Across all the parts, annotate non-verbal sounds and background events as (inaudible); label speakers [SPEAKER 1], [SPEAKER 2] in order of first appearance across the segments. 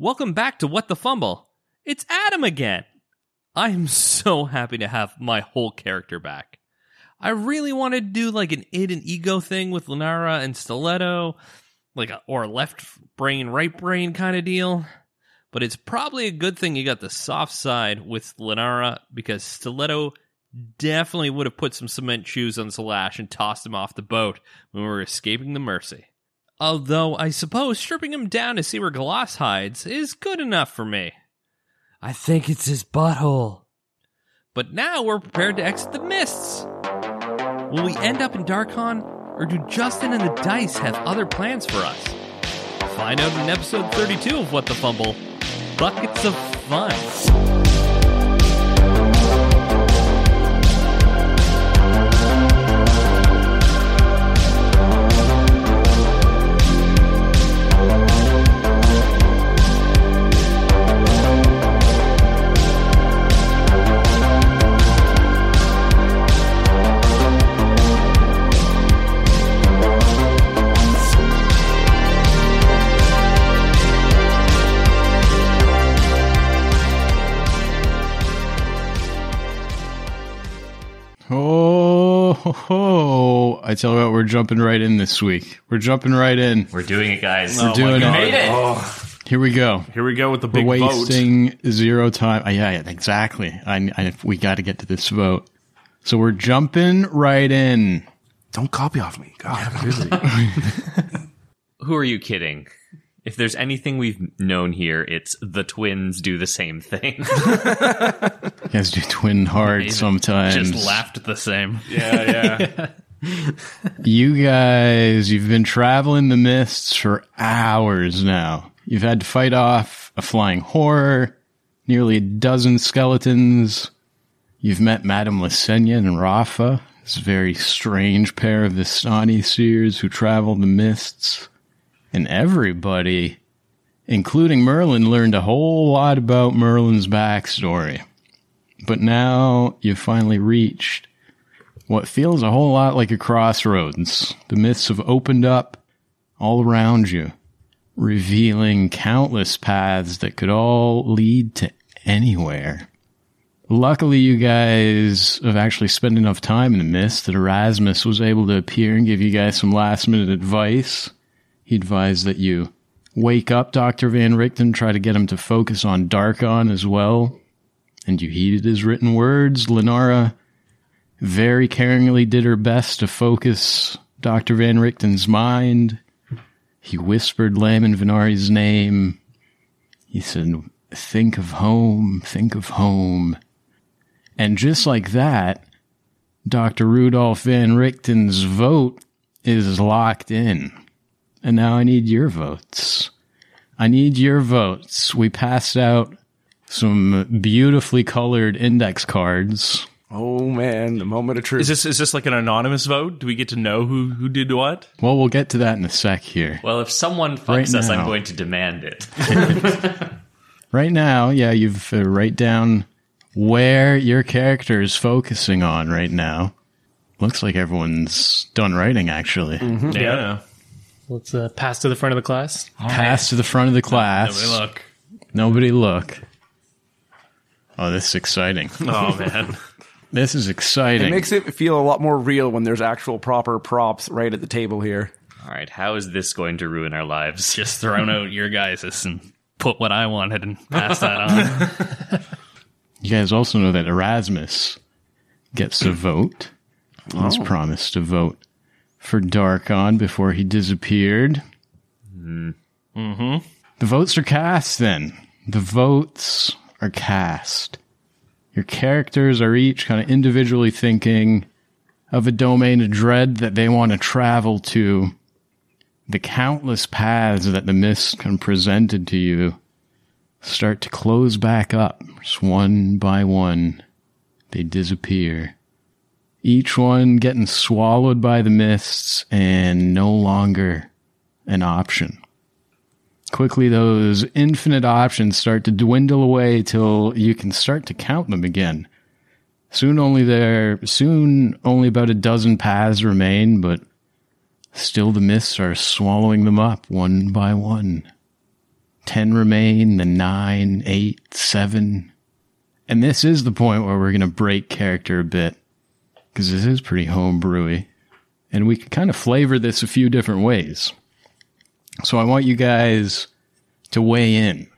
[SPEAKER 1] Welcome back to What the Fumble. It's Adam again. I am so happy to have my whole character back. I really wanted to do like an id and ego thing with Lenara and Stiletto, like a, or a left brain, right brain kind of deal. But it's probably a good thing you got the soft side with Lenara because Stiletto definitely would have put some cement shoes on Slash and tossed him off the boat when we were escaping the Mercy. Although I suppose stripping him down to see where Gloss hides is good enough for me.
[SPEAKER 2] I think it's his butthole.
[SPEAKER 1] But now we're prepared to exit the mists. Will we end up in Darkon, or do Justin and the Dice have other plans for us? Find out in episode 32 of What the Fumble Buckets of Fun.
[SPEAKER 3] Ho, ho. I tell you what, we're jumping right in this week. We're jumping right in.
[SPEAKER 4] We're doing it, guys.
[SPEAKER 3] We're doing it.
[SPEAKER 4] Made it.
[SPEAKER 3] Here we go.
[SPEAKER 5] Here we go with the
[SPEAKER 3] We're
[SPEAKER 5] big vote.
[SPEAKER 3] wasting zero time. Uh, yeah, yeah, exactly. I, I, we got to get to this vote. So we're jumping right in.
[SPEAKER 5] Don't copy off me. God, (laughs)
[SPEAKER 4] Who are you kidding? If there's anything we've known here, it's the twins do the same thing. (laughs)
[SPEAKER 3] You guys do twin hard sometimes.
[SPEAKER 1] Just laughed the same.
[SPEAKER 5] yeah, yeah. (laughs)
[SPEAKER 3] You guys, you've been traveling the mists for hours now. You've had to fight off a flying horror, nearly a dozen skeletons. You've met Madame Lasenia and Rafa, this very strange pair of Vistani seers who travel the mists. And everybody, including Merlin, learned a whole lot about Merlin's backstory. But now you've finally reached what feels a whole lot like a crossroads. The myths have opened up all around you, revealing countless paths that could all lead to anywhere. Luckily, you guys have actually spent enough time in the mist that Erasmus was able to appear and give you guys some last minute advice. He advised that you wake up Dr. Van Richten, try to get him to focus on Darkon as well. And you heeded his written words. Lenara very caringly did her best to focus Dr. Van Richten's mind. He whispered Laman Venari's name. He said, Think of home, think of home. And just like that, Dr. Rudolph Van Richten's vote is locked in. And now I need your votes. I need your votes. We passed out some beautifully colored index cards.
[SPEAKER 5] Oh man, the moment of truth.
[SPEAKER 6] Is this is this like an anonymous vote? Do we get to know who who did what?
[SPEAKER 3] Well, we'll get to that in a sec here.
[SPEAKER 4] well, if someone fucks
[SPEAKER 3] Right
[SPEAKER 4] us,
[SPEAKER 3] now.
[SPEAKER 4] I'm going to demand it. (laughs)
[SPEAKER 3] Right now, yeah, you've uh, write down where your character is focusing on right now. Looks like everyone's done writing actually.
[SPEAKER 6] Yeah.
[SPEAKER 2] Let's uh, pass to the front of the class.
[SPEAKER 3] Pass to the front of the class.
[SPEAKER 1] Nobody look.
[SPEAKER 3] Nobody look. Oh, this is exciting. (laughs)
[SPEAKER 6] Oh man. (laughs)
[SPEAKER 3] This is exciting.
[SPEAKER 5] it makes it feel a lot more real when there's actual proper props right at the table here.
[SPEAKER 4] All right, how is this going to ruin our lives? (laughs)
[SPEAKER 1] Just thrown out your guys's and put what I wanted and pass that on.
[SPEAKER 3] You guys also know that Erasmus gets to vote. He's promised to vote for Darkon before he disappeared. Mm-hmm. The votes are cast then. The votes are cast. Your characters are each kind of individually thinking of a domain of dread that they want to travel to. The countless paths that the mist can presented to you start to close back up, just one by one. They disappear. Each one getting swallowed by the mists and no longer an option. Quickly, those infinite options start to dwindle away till you can start to count them again. Soon only there, soon only about a dozen paths remain, but still the mists are swallowing them up one by one. 10 remain, then nine, eight, seven. And this is the point where we're going to break character a bit because this is pretty homebrewy. And we can kind of flavor this a few different ways. So I want you guys to weigh in.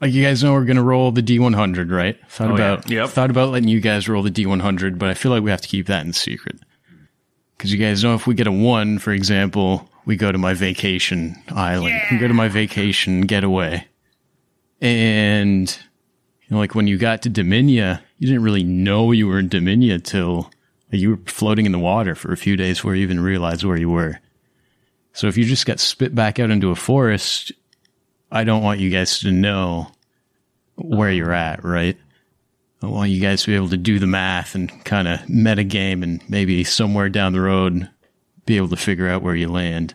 [SPEAKER 3] Like you guys know we're going to roll the D100, right? Thought
[SPEAKER 6] Oh, yeah.
[SPEAKER 3] about
[SPEAKER 6] Yep.
[SPEAKER 3] thought about letting you guys roll the D100, but I feel like we have to keep that in secret. Cuz you guys know if we get a 1, for example, we go to my vacation island. We go to my vacation getaway. And you know like when you got to Dominia, you didn't really know you were in Dominia till you were floating in the water for a few days before you even realized where you were. So if you just got spit back out into a forest, I don't want you guys to know where you're at, right? I want you guys to be able to do the math and kind of meta game and maybe somewhere down the road be able to figure out where you land.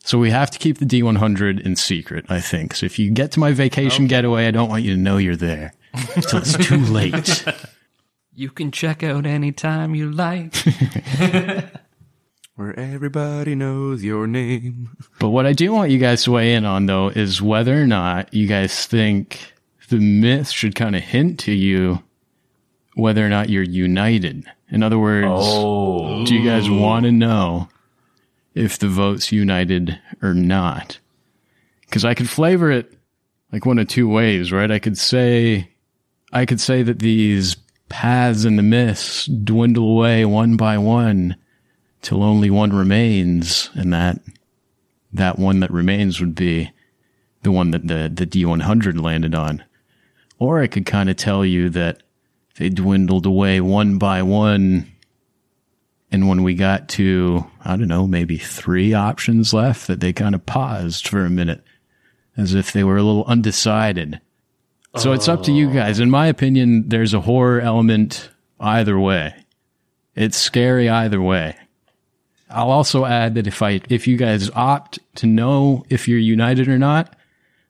[SPEAKER 3] So we have to keep the D100 in secret, I think. So if you get to my vacation getaway, I don't want you to know you're there until it's too late. (laughs)
[SPEAKER 1] You can check out anytime you like. (laughs)
[SPEAKER 5] Where everybody knows your name.
[SPEAKER 3] But what I do want you guys to weigh in on, though, is whether or not you guys think the myth should kind of hint to you whether or not you're united. In other words, do you guys oh. want to know if the vote's united or not? Because I could flavor it like one of two ways, right? I could say, I could say that these paths in the myths dwindle away one by one till only one remains, and that that one that remains would be the one that the, the D100 landed on. Or I could kind of tell you that they dwindled away one by one. And when we got to, I don't know, maybe three options left, that they kind of paused for a minute as if they were a little undecided. So it's up to you oh. guys. In my opinion, there's a horror element either way. It's scary either way. I'll also add that if I if you guys opt to know if you're united or not,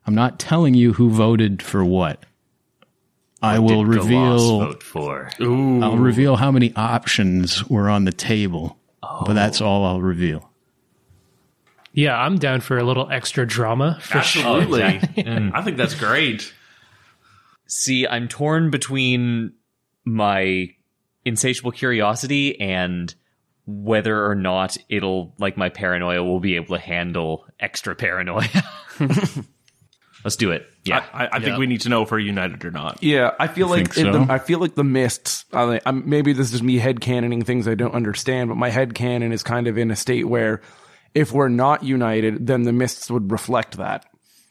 [SPEAKER 3] I'm not telling you who voted for what. I will
[SPEAKER 4] Did Galas
[SPEAKER 3] reveal
[SPEAKER 4] vote for.
[SPEAKER 3] I'll reveal how many options were on the table. But that's oh. all I'll reveal.
[SPEAKER 2] Yeah, I'm down for a little extra drama for sure.
[SPEAKER 6] Absolutely. (laughs) I think that's great.
[SPEAKER 4] See, I'm torn between my insatiable curiosity and whether or not it'll like my paranoia will be able to handle extra paranoia. (laughs) Let's do it. Yeah.
[SPEAKER 6] I, I think we need to know if we're united or not.
[SPEAKER 5] Yeah, I feel like
[SPEAKER 3] so?
[SPEAKER 5] the, I feel like the mists. I, I'm, maybe this is me head canoning things I don't understand, but my head canon is kind of in a state where if we're not united, then the mists would reflect that.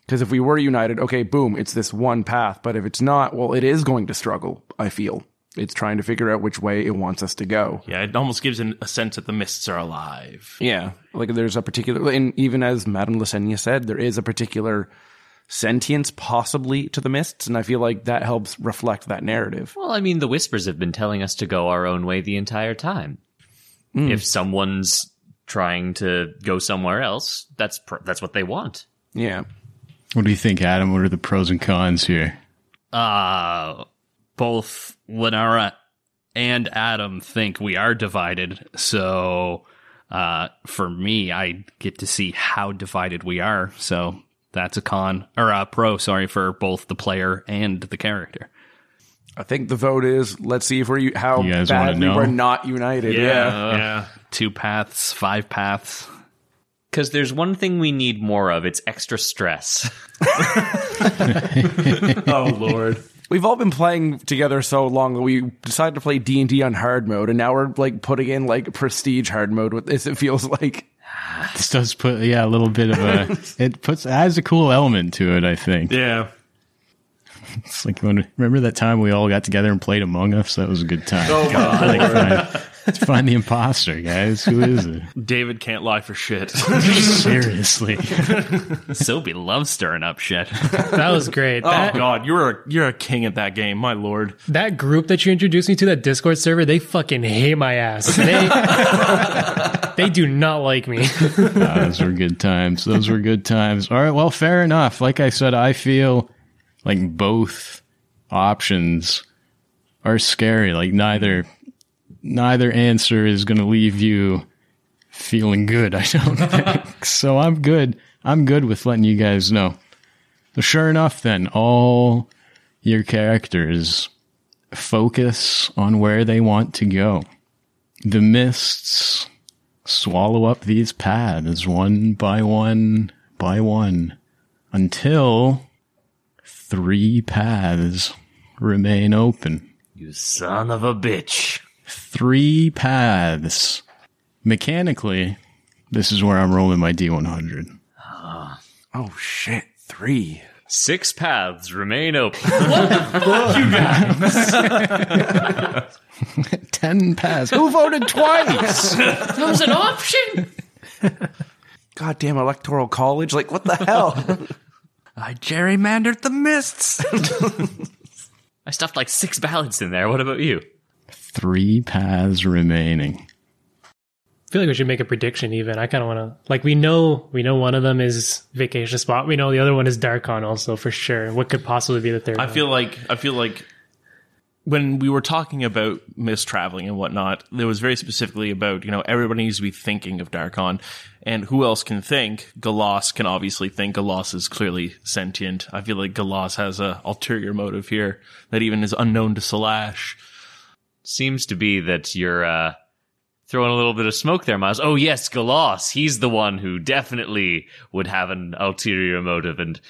[SPEAKER 5] Because if we were united, okay, boom, it's this one path. But if it's not, well, it is going to struggle. I feel it's trying to figure out which way it wants us to go.
[SPEAKER 6] Yeah, it almost gives an, a sense that the mists are alive.
[SPEAKER 5] Yeah, like there's a particular, and even as Madame Lasenia said, there is a particular sentience possibly to the mists, and I feel like that helps reflect that narrative.
[SPEAKER 4] Well, I mean, the whispers have been telling us to go our own way the entire time. Hmm. If someone's trying to go somewhere else, that's pr- that's what they want.
[SPEAKER 5] Yeah.
[SPEAKER 3] What do you think, Adam? What are the pros and cons here?
[SPEAKER 1] Uh, both Lenara and Adam think we are divided. So, uh, for me, I get to see how divided we are. So that's a con or a pro, sorry, for both the player and the character.
[SPEAKER 5] I think the vote is let's see if we're how
[SPEAKER 3] You guys
[SPEAKER 5] badly
[SPEAKER 3] know?
[SPEAKER 5] we're not united. Yeah.
[SPEAKER 6] yeah.
[SPEAKER 1] Two paths, five paths.
[SPEAKER 4] Because there's one thing we need more of. It's extra stress. (laughs) (laughs)
[SPEAKER 6] Oh Lord.
[SPEAKER 5] We've all been playing together so long that we decided to play D and D on hard mode, and now we're like putting in like prestige hard mode with this. It feels like (sighs)
[SPEAKER 3] This does put yeah a little bit of a (laughs) it puts adds a cool element to it. I think
[SPEAKER 6] Yeah.
[SPEAKER 3] it's like when remember that time we all got together and played Among Us. That was a good time.
[SPEAKER 6] Oh my
[SPEAKER 3] Like, find, let's find the imposter, guys. Who is it? (laughs)
[SPEAKER 6] David can't lie for shit. (laughs)
[SPEAKER 3] Seriously, (laughs)
[SPEAKER 1] Sophie loves stirring up shit.
[SPEAKER 2] That was great.
[SPEAKER 6] oh
[SPEAKER 2] That,
[SPEAKER 6] God, you're a you're a king at that game, my lord.
[SPEAKER 2] that group that you introduced me to, that Discord server, they fucking hate my ass. They, they do not like me.
[SPEAKER 3] Ah, those were good times. Those were good times. All right, well, fair enough. Like I said, I feel like both options are scary. Like neither neither answer is going to leave you feeling good. I don't (laughs) think so. I'm good. I'm good with letting you guys know. So sure enough, then all your characters focus on where they want to go. The mists swallow up these paths one by one by one until three paths remain open.
[SPEAKER 4] You son of a bitch.
[SPEAKER 3] Three paths. Mechanically, this is where I'm rolling my D100. Ah.
[SPEAKER 5] Oh shit, three.
[SPEAKER 4] Six paths remain open. (laughs) You guys. (laughs)
[SPEAKER 3] Ten paths. Who voted twice? (laughs)
[SPEAKER 2] That was an option.
[SPEAKER 5] Goddamn electoral college. Like, what the hell?
[SPEAKER 1] I gerrymandered the mists.
[SPEAKER 4] I stuffed like six ballots in there. What about you?
[SPEAKER 3] Three paths remaining.
[SPEAKER 2] I feel like we should make a prediction. Even I kind of want to like we know we know one of them is vacation spot. We know the other one is Darkon also for sure. What could possibly be the third?
[SPEAKER 6] I
[SPEAKER 2] one?
[SPEAKER 6] feel like I feel like when we were talking about mist traveling and whatnot, there was very specifically about you know everybody needs to be thinking of Darkon, and who else can think? Galas can obviously think. Galas is clearly sentient. I feel like Galas has a ulterior motive here that even is unknown to Salash.
[SPEAKER 4] Seems to be that you're uh, throwing a little bit of smoke there, Miles. Oh yes, Galas. He's the one who definitely would have an ulterior motive, and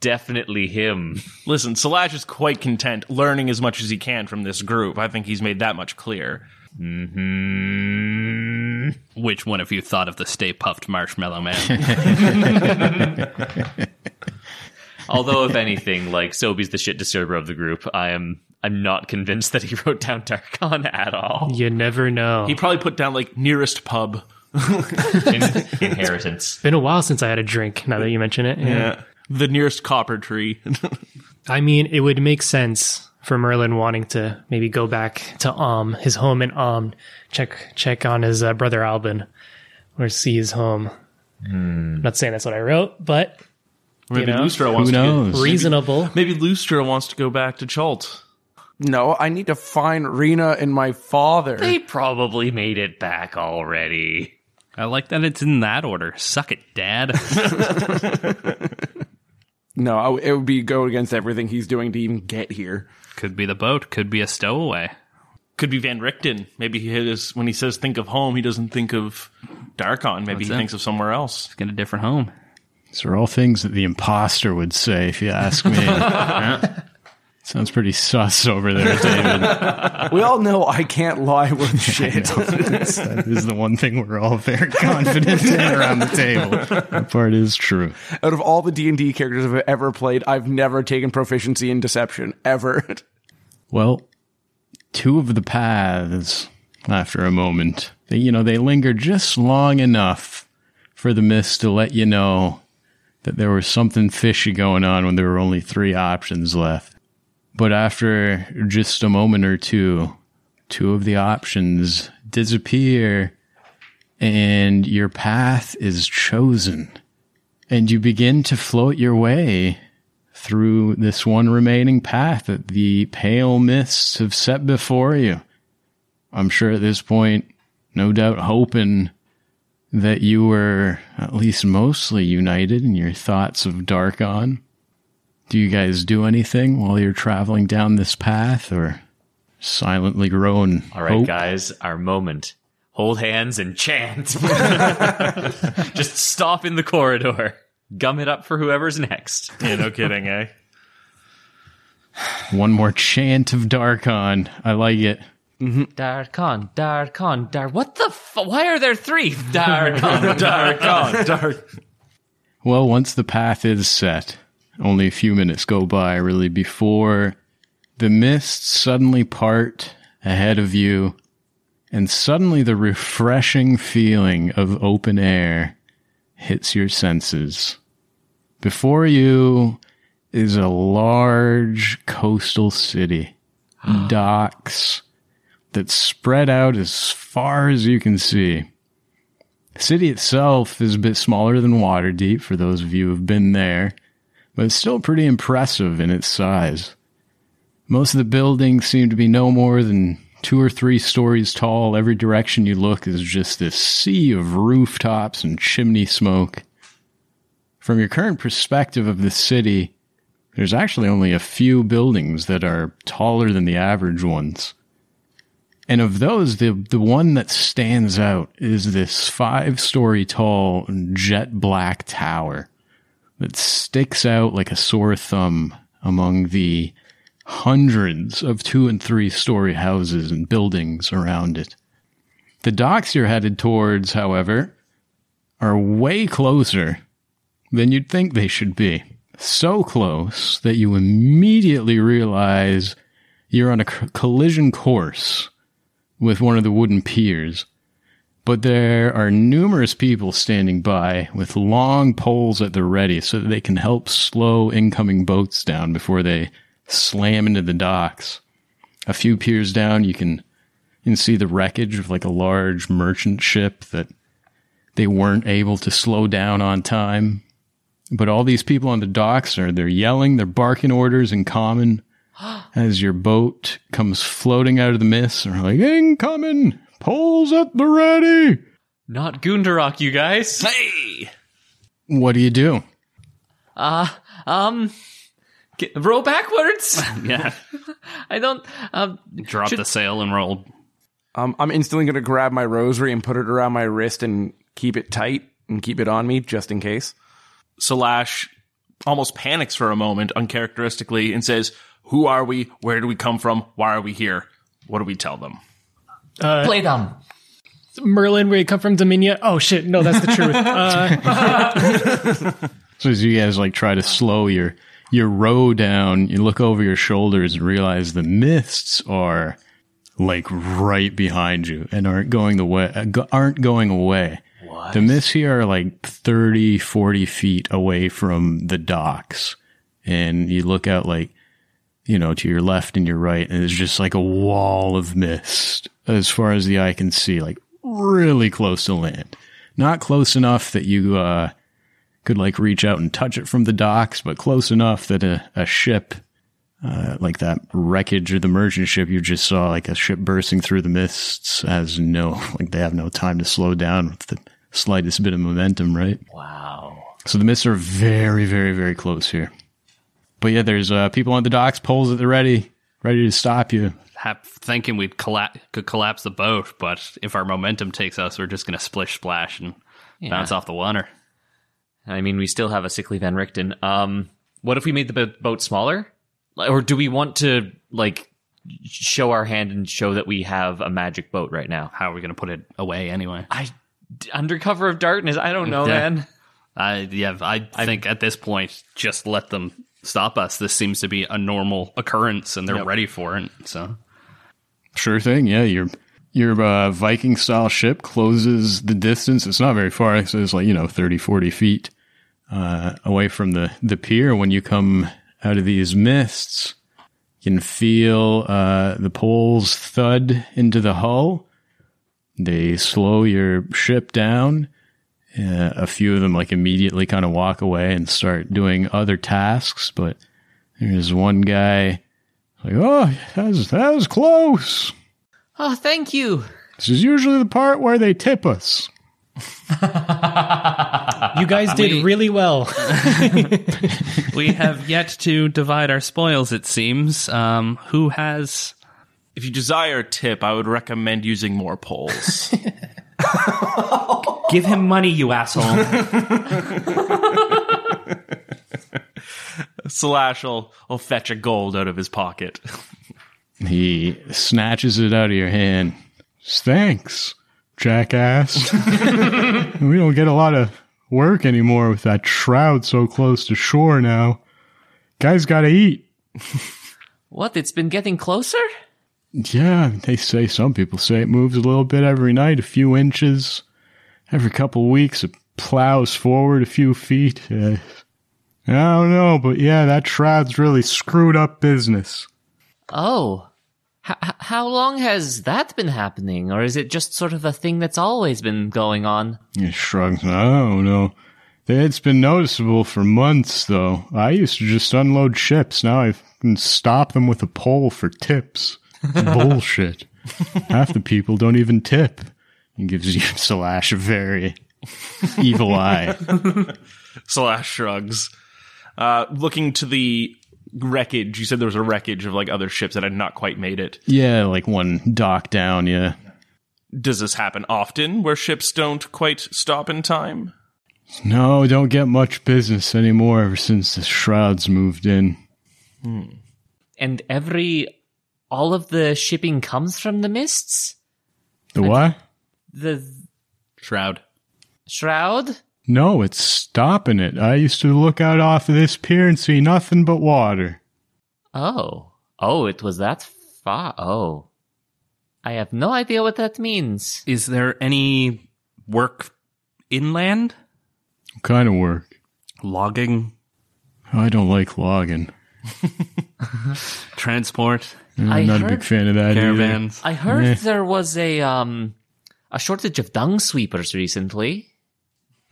[SPEAKER 4] definitely him. (laughs)
[SPEAKER 6] Listen, Salash is quite content learning as much as he can from this group. I think he's made that much clear.
[SPEAKER 4] Hmm.
[SPEAKER 1] Which one of you thought of the Stay Puft Marshmallow Man? (laughs)
[SPEAKER 4] Although, if anything, like Sobe's the shit disturber of the group, I am. I'm not convinced that he (laughs) wrote down Darkon at all.
[SPEAKER 2] you never know.
[SPEAKER 6] He probably put down like nearest pub. (laughs)
[SPEAKER 4] In- inheritance.
[SPEAKER 2] Been a while since I had a drink. Now that you mention it,
[SPEAKER 6] Yeah. The nearest copper tree. (laughs)
[SPEAKER 2] I mean, it would make sense for Merlin wanting to maybe go back to Om, his home in Om, check check on his uh, brother Albin, or see his home. Not saying that's what I wrote, but
[SPEAKER 6] Maybe
[SPEAKER 2] know?
[SPEAKER 6] Lustra wants
[SPEAKER 3] Who
[SPEAKER 6] to
[SPEAKER 3] knows?
[SPEAKER 6] Get,
[SPEAKER 2] reasonable.
[SPEAKER 6] maybe Lustra wants to go back to Chult.
[SPEAKER 5] No, I need to find Rena and my father.
[SPEAKER 4] They probably made it back already.
[SPEAKER 1] I like that it's in that order. Suck it, Dad. (laughs)
[SPEAKER 5] no, I, it would be go against everything he's doing to even get here.
[SPEAKER 1] could be the boat. Could be a stowaway.
[SPEAKER 6] Could be Van Richten. Maybe he has, when he says think of home, he doesn't think of Darkon. Maybe he
[SPEAKER 1] that?
[SPEAKER 6] thinks of somewhere else.
[SPEAKER 1] Get a different home.
[SPEAKER 3] These are all things that the imposter would say, if you ask me. (laughs) (laughs) Sounds pretty sus over there, (laughs) David.
[SPEAKER 5] We all know I can't lie with (laughs) shit.
[SPEAKER 3] that is the one thing we're all very confident in around the table. That part is true.
[SPEAKER 5] Out of all the D and D characters I've ever played, I've never taken proficiency in deception ever.
[SPEAKER 3] Well, two of the paths, after a moment, they, you know, they linger just long enough for the mist to let you know that there was something fishy going on when there were only three options left. But after just a moment or two, two of the options disappear and your path is chosen. And you begin to float your way through this one remaining path that the pale mists have set before you. I'm sure at this point, no doubt hoping that you were at least mostly united in your thoughts of Darkon. Do you guys do anything while you're traveling down this path or silently groan?
[SPEAKER 4] All right,
[SPEAKER 3] hope?
[SPEAKER 4] guys, our moment. Hold hands and chant. (laughs) (laughs) Just stop in the corridor. Gum it up for whoever's next.
[SPEAKER 6] Yeah, no kidding, eh?
[SPEAKER 3] One more chant of Darkon. I like it.
[SPEAKER 4] Darkon, Darkon, Dar. What the? F- why are there three? (laughs) Darkon, Darkon, Dark.
[SPEAKER 3] Well, once the path is set, only a few minutes go by really before the mists suddenly part ahead of you, and suddenly the refreshing feeling of open air hits your senses. Before you is a large coastal city, (gasps) docks that spread out as far as you can see. The city itself is a bit smaller than Waterdeep for those of you who've been there, but it's still pretty impressive in its size. Most of the buildings seem to be no more than two or three stories tall. Every direction you look is just this sea of rooftops and chimney smoke. From your current perspective of the city, there's actually only a few buildings that are taller than the average ones. And of those, the, the one that stands out is this five story tall jet black tower that sticks out like a sore thumb among the hundreds of two and three story houses and buildings around it. The docks you're headed towards, however, are way closer than you'd think they should be. So close that you immediately realize you're on a collision course with one of the wooden piers. But there are numerous people standing by with long poles at the ready so that they can help slow incoming boats down before they slam into the docks. A few piers down, you can, you can see the wreckage of like a large merchant ship that they weren't able to slow down on time. But all these people on the docks are, they're yelling, they're barking orders in common (gasps) as your boat comes floating out of the mist. They're like, incoming! Poles at the ready!
[SPEAKER 4] Not Gundarak, you guys.
[SPEAKER 1] Hey!
[SPEAKER 3] What do you do?
[SPEAKER 4] Uh, um, get, row backwards. (laughs)
[SPEAKER 1] Yeah. (laughs)
[SPEAKER 4] I don't. Um,
[SPEAKER 1] Drop the sail and roll.
[SPEAKER 5] Um, I'm instantly going to grab my rosary and put it around my wrist and keep it tight and keep it on me just in case.
[SPEAKER 6] Salash almost panics for a moment, uncharacteristically, and says, Who are we? Where do we come from? Why are we here? What do we tell them?
[SPEAKER 4] Play them.
[SPEAKER 2] Merlin, where you come from, Dominia. Oh shit, no, that's the truth. (laughs) Uh,
[SPEAKER 3] So as you guys like try to slow your your row down, you look over your shoulders and realize the mists are like right behind you and aren't going the way uh, aren't going away. The mists here are like 30, 40 feet away from the docks. And you look out like, you know, to your left and your right, and it's just like a wall of mist as far as the eye can see, like really close to land. Not close enough that you, uh, could like reach out and touch it from the docks, but close enough that a, a ship, uh, like that wreckage of the merchant ship you just saw, like a ship bursting through the mists, has no, (laughs) like they have no time to slow down with the slightest bit of momentum, right?
[SPEAKER 4] Wow.
[SPEAKER 3] So the mists are very, very, very close here. But yeah, there's uh, people on the docks, poles at the ready, ready to stop you.
[SPEAKER 1] Hap- thinking we'd colla- could collapse the boat, but if our momentum takes us, we're just going to splish splash and bounce off the water.
[SPEAKER 4] I mean, we still have a sickly Van Richten. Um, what if we made the boat smaller? Or do we want to like show our hand and show that we have a magic boat right now?
[SPEAKER 1] How are we going to put it away anyway?
[SPEAKER 4] I under cover of darkness. I don't know,
[SPEAKER 1] Yeah.
[SPEAKER 4] man.
[SPEAKER 1] I yeah, I think at this point, just let them stop us. This seems to be a normal occurrence, and they're ready for it. So
[SPEAKER 3] Sure thing. Yeah, your your uh, Viking style ship closes the distance. It's not very far. So it's like you know 30, 40 feet uh, away from the the pier. When you come out of these mists, you can feel uh, the poles thud into the hull. They slow your ship down. Uh, a few of them like immediately kind of walk away and start doing other tasks, but there's one guy like, oh, that was, that was close.
[SPEAKER 4] Oh, thank you.
[SPEAKER 3] This is usually the part where they tip us. (laughs)
[SPEAKER 2] you guys did really well. (laughs)
[SPEAKER 1] we have yet to divide our spoils. It seems. Um, who has?
[SPEAKER 6] If you desire a tip, I would recommend using more poles. (laughs)
[SPEAKER 7] Give him money, you asshole.
[SPEAKER 6] Slash will, will fetch a gold out of his pocket. (laughs)
[SPEAKER 3] He snatches it out of your hand. Thanks, jackass. (laughs) we don't get a lot of work anymore with that shroud so close to shore now. Guys gotta eat. (laughs)
[SPEAKER 4] What? It's been getting closer?
[SPEAKER 3] Yeah, they say some people say it moves a little bit every night, a few inches. Every couple weeks, it plows forward a few feet. Uh, I don't know, but yeah, that shroud's really screwed up business.
[SPEAKER 4] Oh. H- h- how long has that been happening? Or is it just sort of a thing that's always been going on?
[SPEAKER 3] He shrugs. I don't know. It's been noticeable for months, though. I used to just unload ships. Now I can stop them with a pole for tips. (laughs) Bullshit. Half the people don't even tip. He gives you (laughs) Slash a very evil eye. (laughs)
[SPEAKER 6] Slash shrugs. Uh, looking to the wreckage. You said there was a wreckage of like other ships that had not quite made it.
[SPEAKER 3] Yeah, like one dock down. Yeah.
[SPEAKER 6] Does this happen often where ships don't quite stop in time?
[SPEAKER 3] No, don't get much business anymore ever since the shrouds moved in. Hmm.
[SPEAKER 4] And every all of the shipping comes from the mists?
[SPEAKER 3] The what?
[SPEAKER 4] The
[SPEAKER 1] Shroud.
[SPEAKER 4] shroud?
[SPEAKER 3] No, it's stopping it. I used to look out off of this pier and see nothing but water.
[SPEAKER 4] Oh. Oh, it was that far. Oh. I have no idea what that means.
[SPEAKER 1] Is there any work inland?
[SPEAKER 3] What kind of work?
[SPEAKER 1] Logging?
[SPEAKER 3] I don't like logging. (laughs)
[SPEAKER 1] Transport?
[SPEAKER 3] I'm
[SPEAKER 4] I
[SPEAKER 3] not a big fan of that either.
[SPEAKER 1] Caravans?
[SPEAKER 4] I heard
[SPEAKER 3] Yeah.
[SPEAKER 4] there was a um a shortage of dung sweepers recently.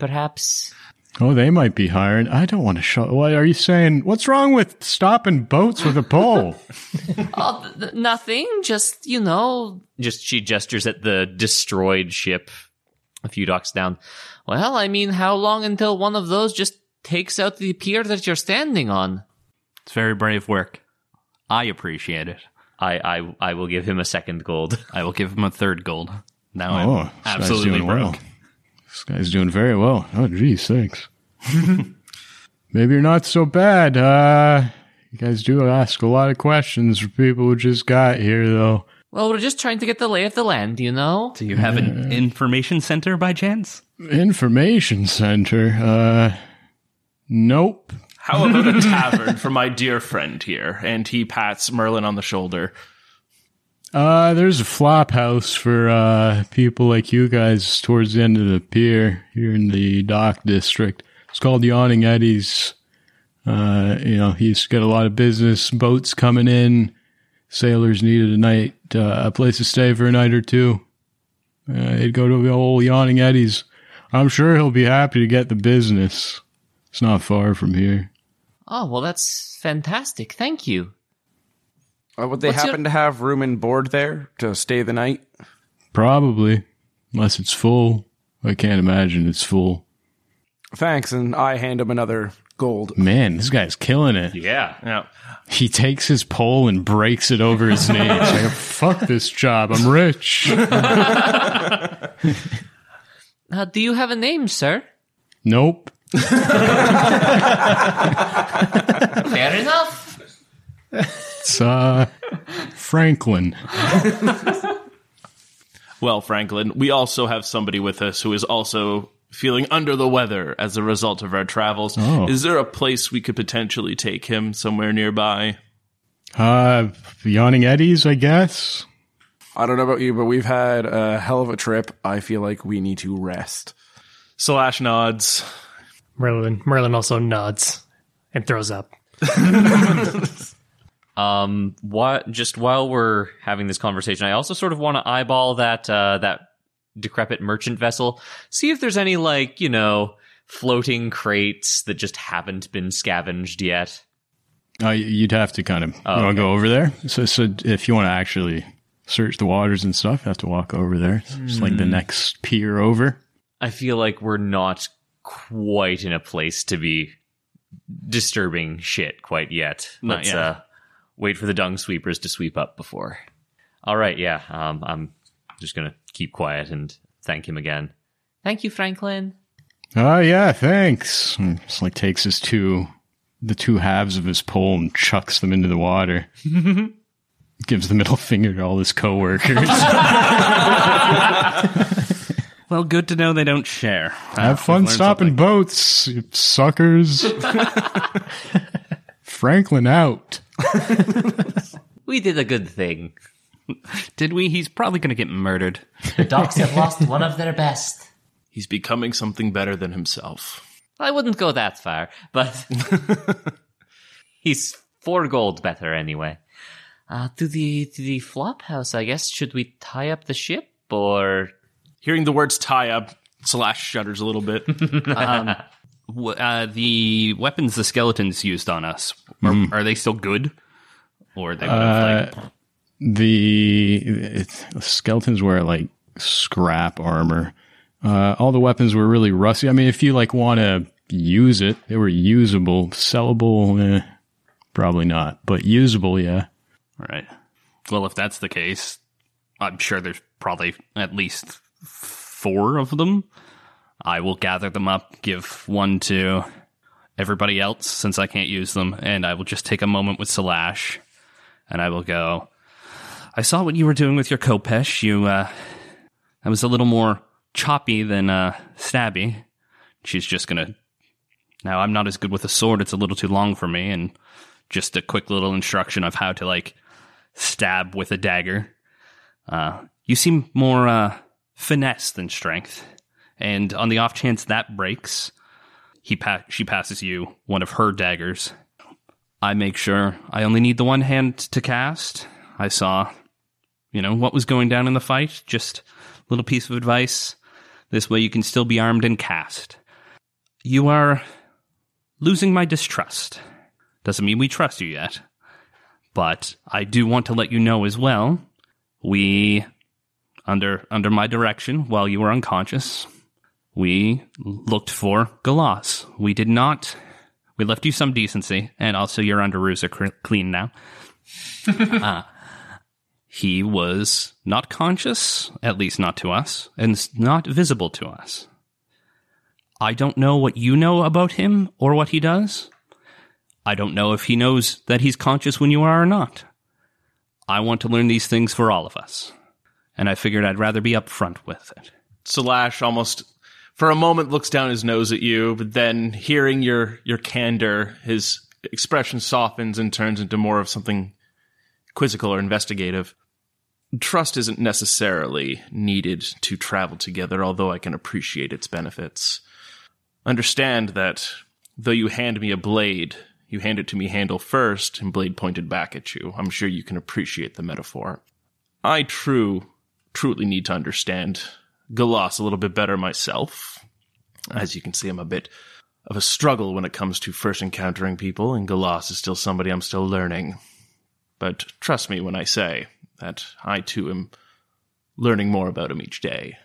[SPEAKER 4] Perhaps
[SPEAKER 3] Oh, they might be hiring. I don't want to show. Why are you saying? What's wrong with stopping boats with a pole? (laughs)
[SPEAKER 4] Oh, th- th- nothing. Just you know, just she gestures at the destroyed ship a few docks down. Well, I mean, how long until one of those just takes out the pier that you're standing on?
[SPEAKER 1] It's very brave work. I appreciate it.
[SPEAKER 4] I I I will give him a second gold.
[SPEAKER 1] I will give him a third gold. Now
[SPEAKER 3] oh,
[SPEAKER 1] I'm absolutely
[SPEAKER 3] doing well.
[SPEAKER 1] Broke.
[SPEAKER 3] This guy's doing very well. Oh, geez, thanks. (laughs) Maybe you're not so bad. Uh, you guys do ask a lot of questions for people who just got here, though.
[SPEAKER 4] Well, we're just trying to get the lay of the land, you know.
[SPEAKER 1] Do you have an information center by chance?
[SPEAKER 3] Information center. Uh, nope.
[SPEAKER 6] How about a (laughs) tavern for my dear friend here? And he pats Merlin on the shoulder.
[SPEAKER 3] Uh, there's a flop house for uh people like you guys towards the end of the pier here in the dock district. It's called Yawning Eddie's. Uh, you know, he's got a lot of business, boats coming in. Sailors needed a night, uh, a place to stay for a night or two. Uh, he'd go to the old Yawning Eddie's. I'm sure he'll be happy to get the business. It's not far from here.
[SPEAKER 4] Oh, well, that's fantastic. Thank you.
[SPEAKER 5] Uh, would they
[SPEAKER 4] What's your-
[SPEAKER 5] happen to have room and board there to stay the night?
[SPEAKER 3] Probably, unless it's full. I can't imagine it's full.
[SPEAKER 5] Thanks, and I hand him another gold.
[SPEAKER 3] Man, this guy's killing it.
[SPEAKER 4] Yeah.
[SPEAKER 6] Yeah.
[SPEAKER 3] He takes his pole and breaks it over his knee. He's like, (laughs) fuck this job. I'm rich. (laughs)
[SPEAKER 4] Uh, do you have a name, sir?
[SPEAKER 3] Nope. (laughs)
[SPEAKER 4] Fair enough.
[SPEAKER 3] It's, uh, Franklin.
[SPEAKER 6] Well, Franklin, we also have somebody with us who is also feeling under the weather as a result of our travels.
[SPEAKER 3] Oh.
[SPEAKER 6] Is there a place we could potentially take him somewhere nearby?
[SPEAKER 3] Uh, Yawning Eddie's, I guess.
[SPEAKER 5] I don't know about you, but we've had a hell of a trip. I feel like we need to rest.
[SPEAKER 6] Slash nods.
[SPEAKER 2] Merlin Merlin also nods and throws up. (laughs)
[SPEAKER 4] Um, what? Just while we're having this conversation, I also sort of want to eyeball that uh, that decrepit merchant vessel. See if there's any like you know floating crates that just haven't been scavenged yet.
[SPEAKER 3] Uh, you'd have to kind of
[SPEAKER 4] Oh,
[SPEAKER 3] you wanna
[SPEAKER 4] okay.
[SPEAKER 3] go over there. So, so if you want to actually search the waters and stuff, you have to walk over there. It's like
[SPEAKER 4] Hmm.
[SPEAKER 3] the next pier over.
[SPEAKER 4] I feel like we're not quite in a place to be disturbing shit quite yet.
[SPEAKER 1] Not
[SPEAKER 4] Let's
[SPEAKER 1] yet.
[SPEAKER 4] uh wait for the dung sweepers to sweep up before. All right, yeah. Um I'm just going to keep quiet and thank him again. Thank you, Franklin.
[SPEAKER 3] Oh yeah, thanks. And Just like takes his two, the two halves of his pole and chucks them into the water. (laughs) Gives the middle finger to all his coworkers. (laughs)
[SPEAKER 1] Well, good to know they don't share.
[SPEAKER 3] Have fun stopping boats, you suckers. (laughs) Franklin out. (laughs)
[SPEAKER 4] We did a good thing.
[SPEAKER 1] Did we? He's probably going to get murdered.
[SPEAKER 4] The dogs have lost one of their best.
[SPEAKER 6] He's becoming something better than himself.
[SPEAKER 4] I wouldn't go that far, but (laughs) he's four gold better anyway. Uh, to the to the flop house, I guess. Should we tie up the ship or?
[SPEAKER 6] Hearing the words tie up, Slash shudders a little bit.
[SPEAKER 1] W- (laughs) Uh, the weapons the skeletons used on us are, are they still good, or they would have like
[SPEAKER 3] The it, skeletons wear like scrap armor. Uh, all the weapons were really rusty. I mean, if you like want to use it, they were usable, sellable. Eh, Probably not, but usable, yeah.
[SPEAKER 1] All right. Well, if that's the case, I'm sure there's probably at least four of them. I will gather them up, give one to everybody else since I can't use them, and I will just take a moment with Salash and I will go. I saw what you were doing with your Khopesh. You, uh, that was a little more choppy than, uh, stabby. She's just gonna. Now, I'm not as good with a sword, it's a little too long for me, and just a quick little instruction of how to, like, stab with a dagger. Uh, you seem more uh, finesse than strength, and on the off chance that breaks, he pa- she passes you one of her daggers. I make sure I only need the one hand to cast. I saw, you know, what was going down in the fight. Just a little piece of advice. This way you can still be armed and cast. You are losing my distrust. Doesn't mean we trust you yet. But I do want to let you know as well. We, under under my direction, while you were unconscious, we looked for Galas. We did not. We left you some decency, and also your underoos are clean now. uh, (laughs) he was not conscious, at least not to us, and not visible to us. I don't know what you know about him or what he does. I don't know if he knows that he's conscious when you are or not. I want to learn these things for all of us. And I figured I'd rather be upfront with it.
[SPEAKER 6] Salash almost for a moment looks down his nose at you, but then hearing your your candor, his expression softens and turns into more of something quizzical or investigative. Trust isn't necessarily needed to travel together, although I can appreciate its benefits. Understand that though you hand me a blade, you hand it to me handle first and blade pointed back at you. I'm sure you can appreciate the metaphor. I true truly need to understand Galas a little bit better myself. As you can see, I'm a bit of a struggle when it comes to first encountering people, and Galas is still somebody I'm still learning. But trust me when I say that I too am learning more about him each day.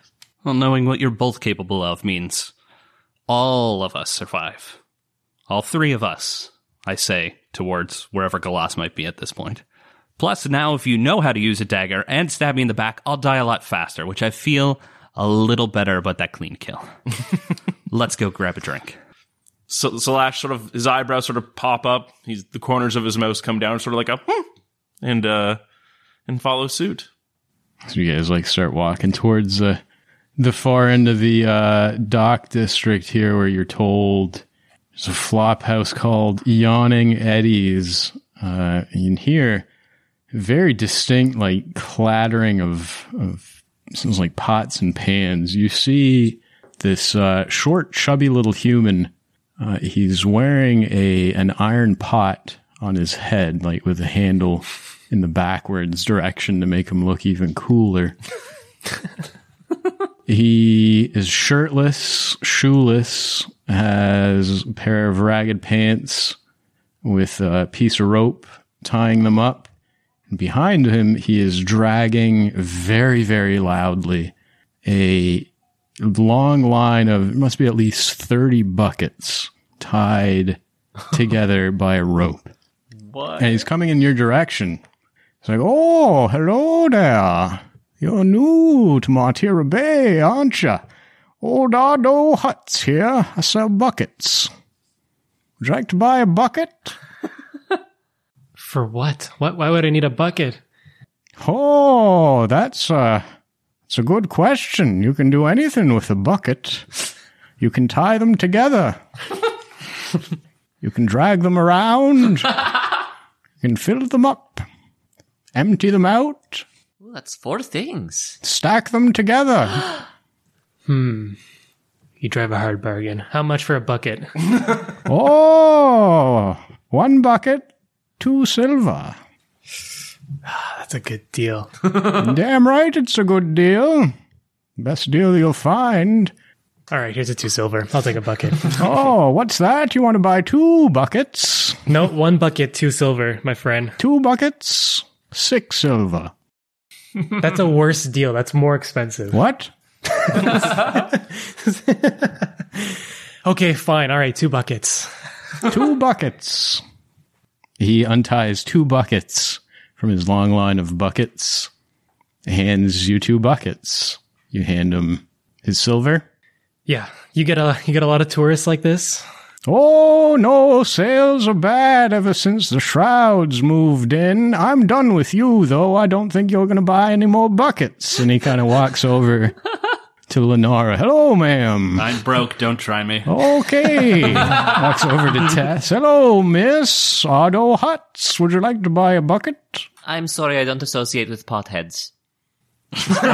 [SPEAKER 1] Well, knowing what you're both capable of means all of us survive. All three of us, I say, towards wherever Galas might be at this point. Plus, now if you know how to use a dagger and stab me in the back, I'll die a lot faster, which I feel a little better about that clean kill. (laughs) Let's go grab a drink.
[SPEAKER 6] So Slash sort of his eyebrows sort of pop up. He's the corners of his mouth come down, sort of like a hmm, and uh and follow suit.
[SPEAKER 3] So you guys like start walking towards uh, the far end of the uh, dock district here, where you're told there's a flop house called Yawning Eddies. Uh, and you can hear very distinct, like clattering of of sounds like pots and pans. You see this uh, short, chubby little human. Uh, he's wearing a an iron pot on his head, like with a handle in the backwards direction to make him look even cooler. (laughs) he is shirtless, shoeless, has a pair of ragged pants with a piece of rope tying them up. And behind him, he is dragging very, very loudly a long line of, it must be at least 30 buckets tied (laughs) together by a rope.
[SPEAKER 4] What?
[SPEAKER 3] And he's coming in your direction. It's like, oh, hello there. You're new to Martira Bay, aren't you? Old Ardo Huts here. I sell buckets. Would you like to buy a bucket?
[SPEAKER 2] For what? What? Why would I need a bucket?
[SPEAKER 3] Oh, that's a, that's a good question. You can do anything with a bucket. You can tie them together. you can drag them around. You can fill them up. Empty them out.
[SPEAKER 4] Ooh, that's four things.
[SPEAKER 3] Stack them together. (gasps) Hmm.
[SPEAKER 2] You drive a hard bargain. How much for a bucket? (laughs)
[SPEAKER 3] Oh, one bucket, two silver.
[SPEAKER 2] Ah, that's a good deal. (laughs)
[SPEAKER 3] Damn right, it's a good deal. Best deal you'll find.
[SPEAKER 2] All right, here's a two silver. I'll take a bucket. (laughs)
[SPEAKER 3] Oh, what's that? You want to buy two buckets?
[SPEAKER 2] no, one bucket, two silver, my friend.
[SPEAKER 3] Two buckets, six silver.
[SPEAKER 2] That's a worse deal. That's more expensive.
[SPEAKER 3] What? (laughs)
[SPEAKER 2] Okay, fine. All right, two buckets.
[SPEAKER 3] two buckets. He unties two buckets from his long line of buckets, hands you two buckets. You hand him his silver.
[SPEAKER 2] Yeah, you get a you get a lot of tourists like this.
[SPEAKER 3] Oh, no, sales are bad ever since the shrouds moved in. I'm done with you, though. I don't think you're going to buy any more buckets. And he kind of walks over (laughs) to Lenora. Hello, ma'am.
[SPEAKER 7] I'm broke. Don't try me.
[SPEAKER 3] Okay. (laughs) walks over to Tess. Hello, miss. Otto Huts. Would you like to buy a bucket?
[SPEAKER 4] I'm sorry I don't associate with potheads. (laughs)
[SPEAKER 3] Oh, my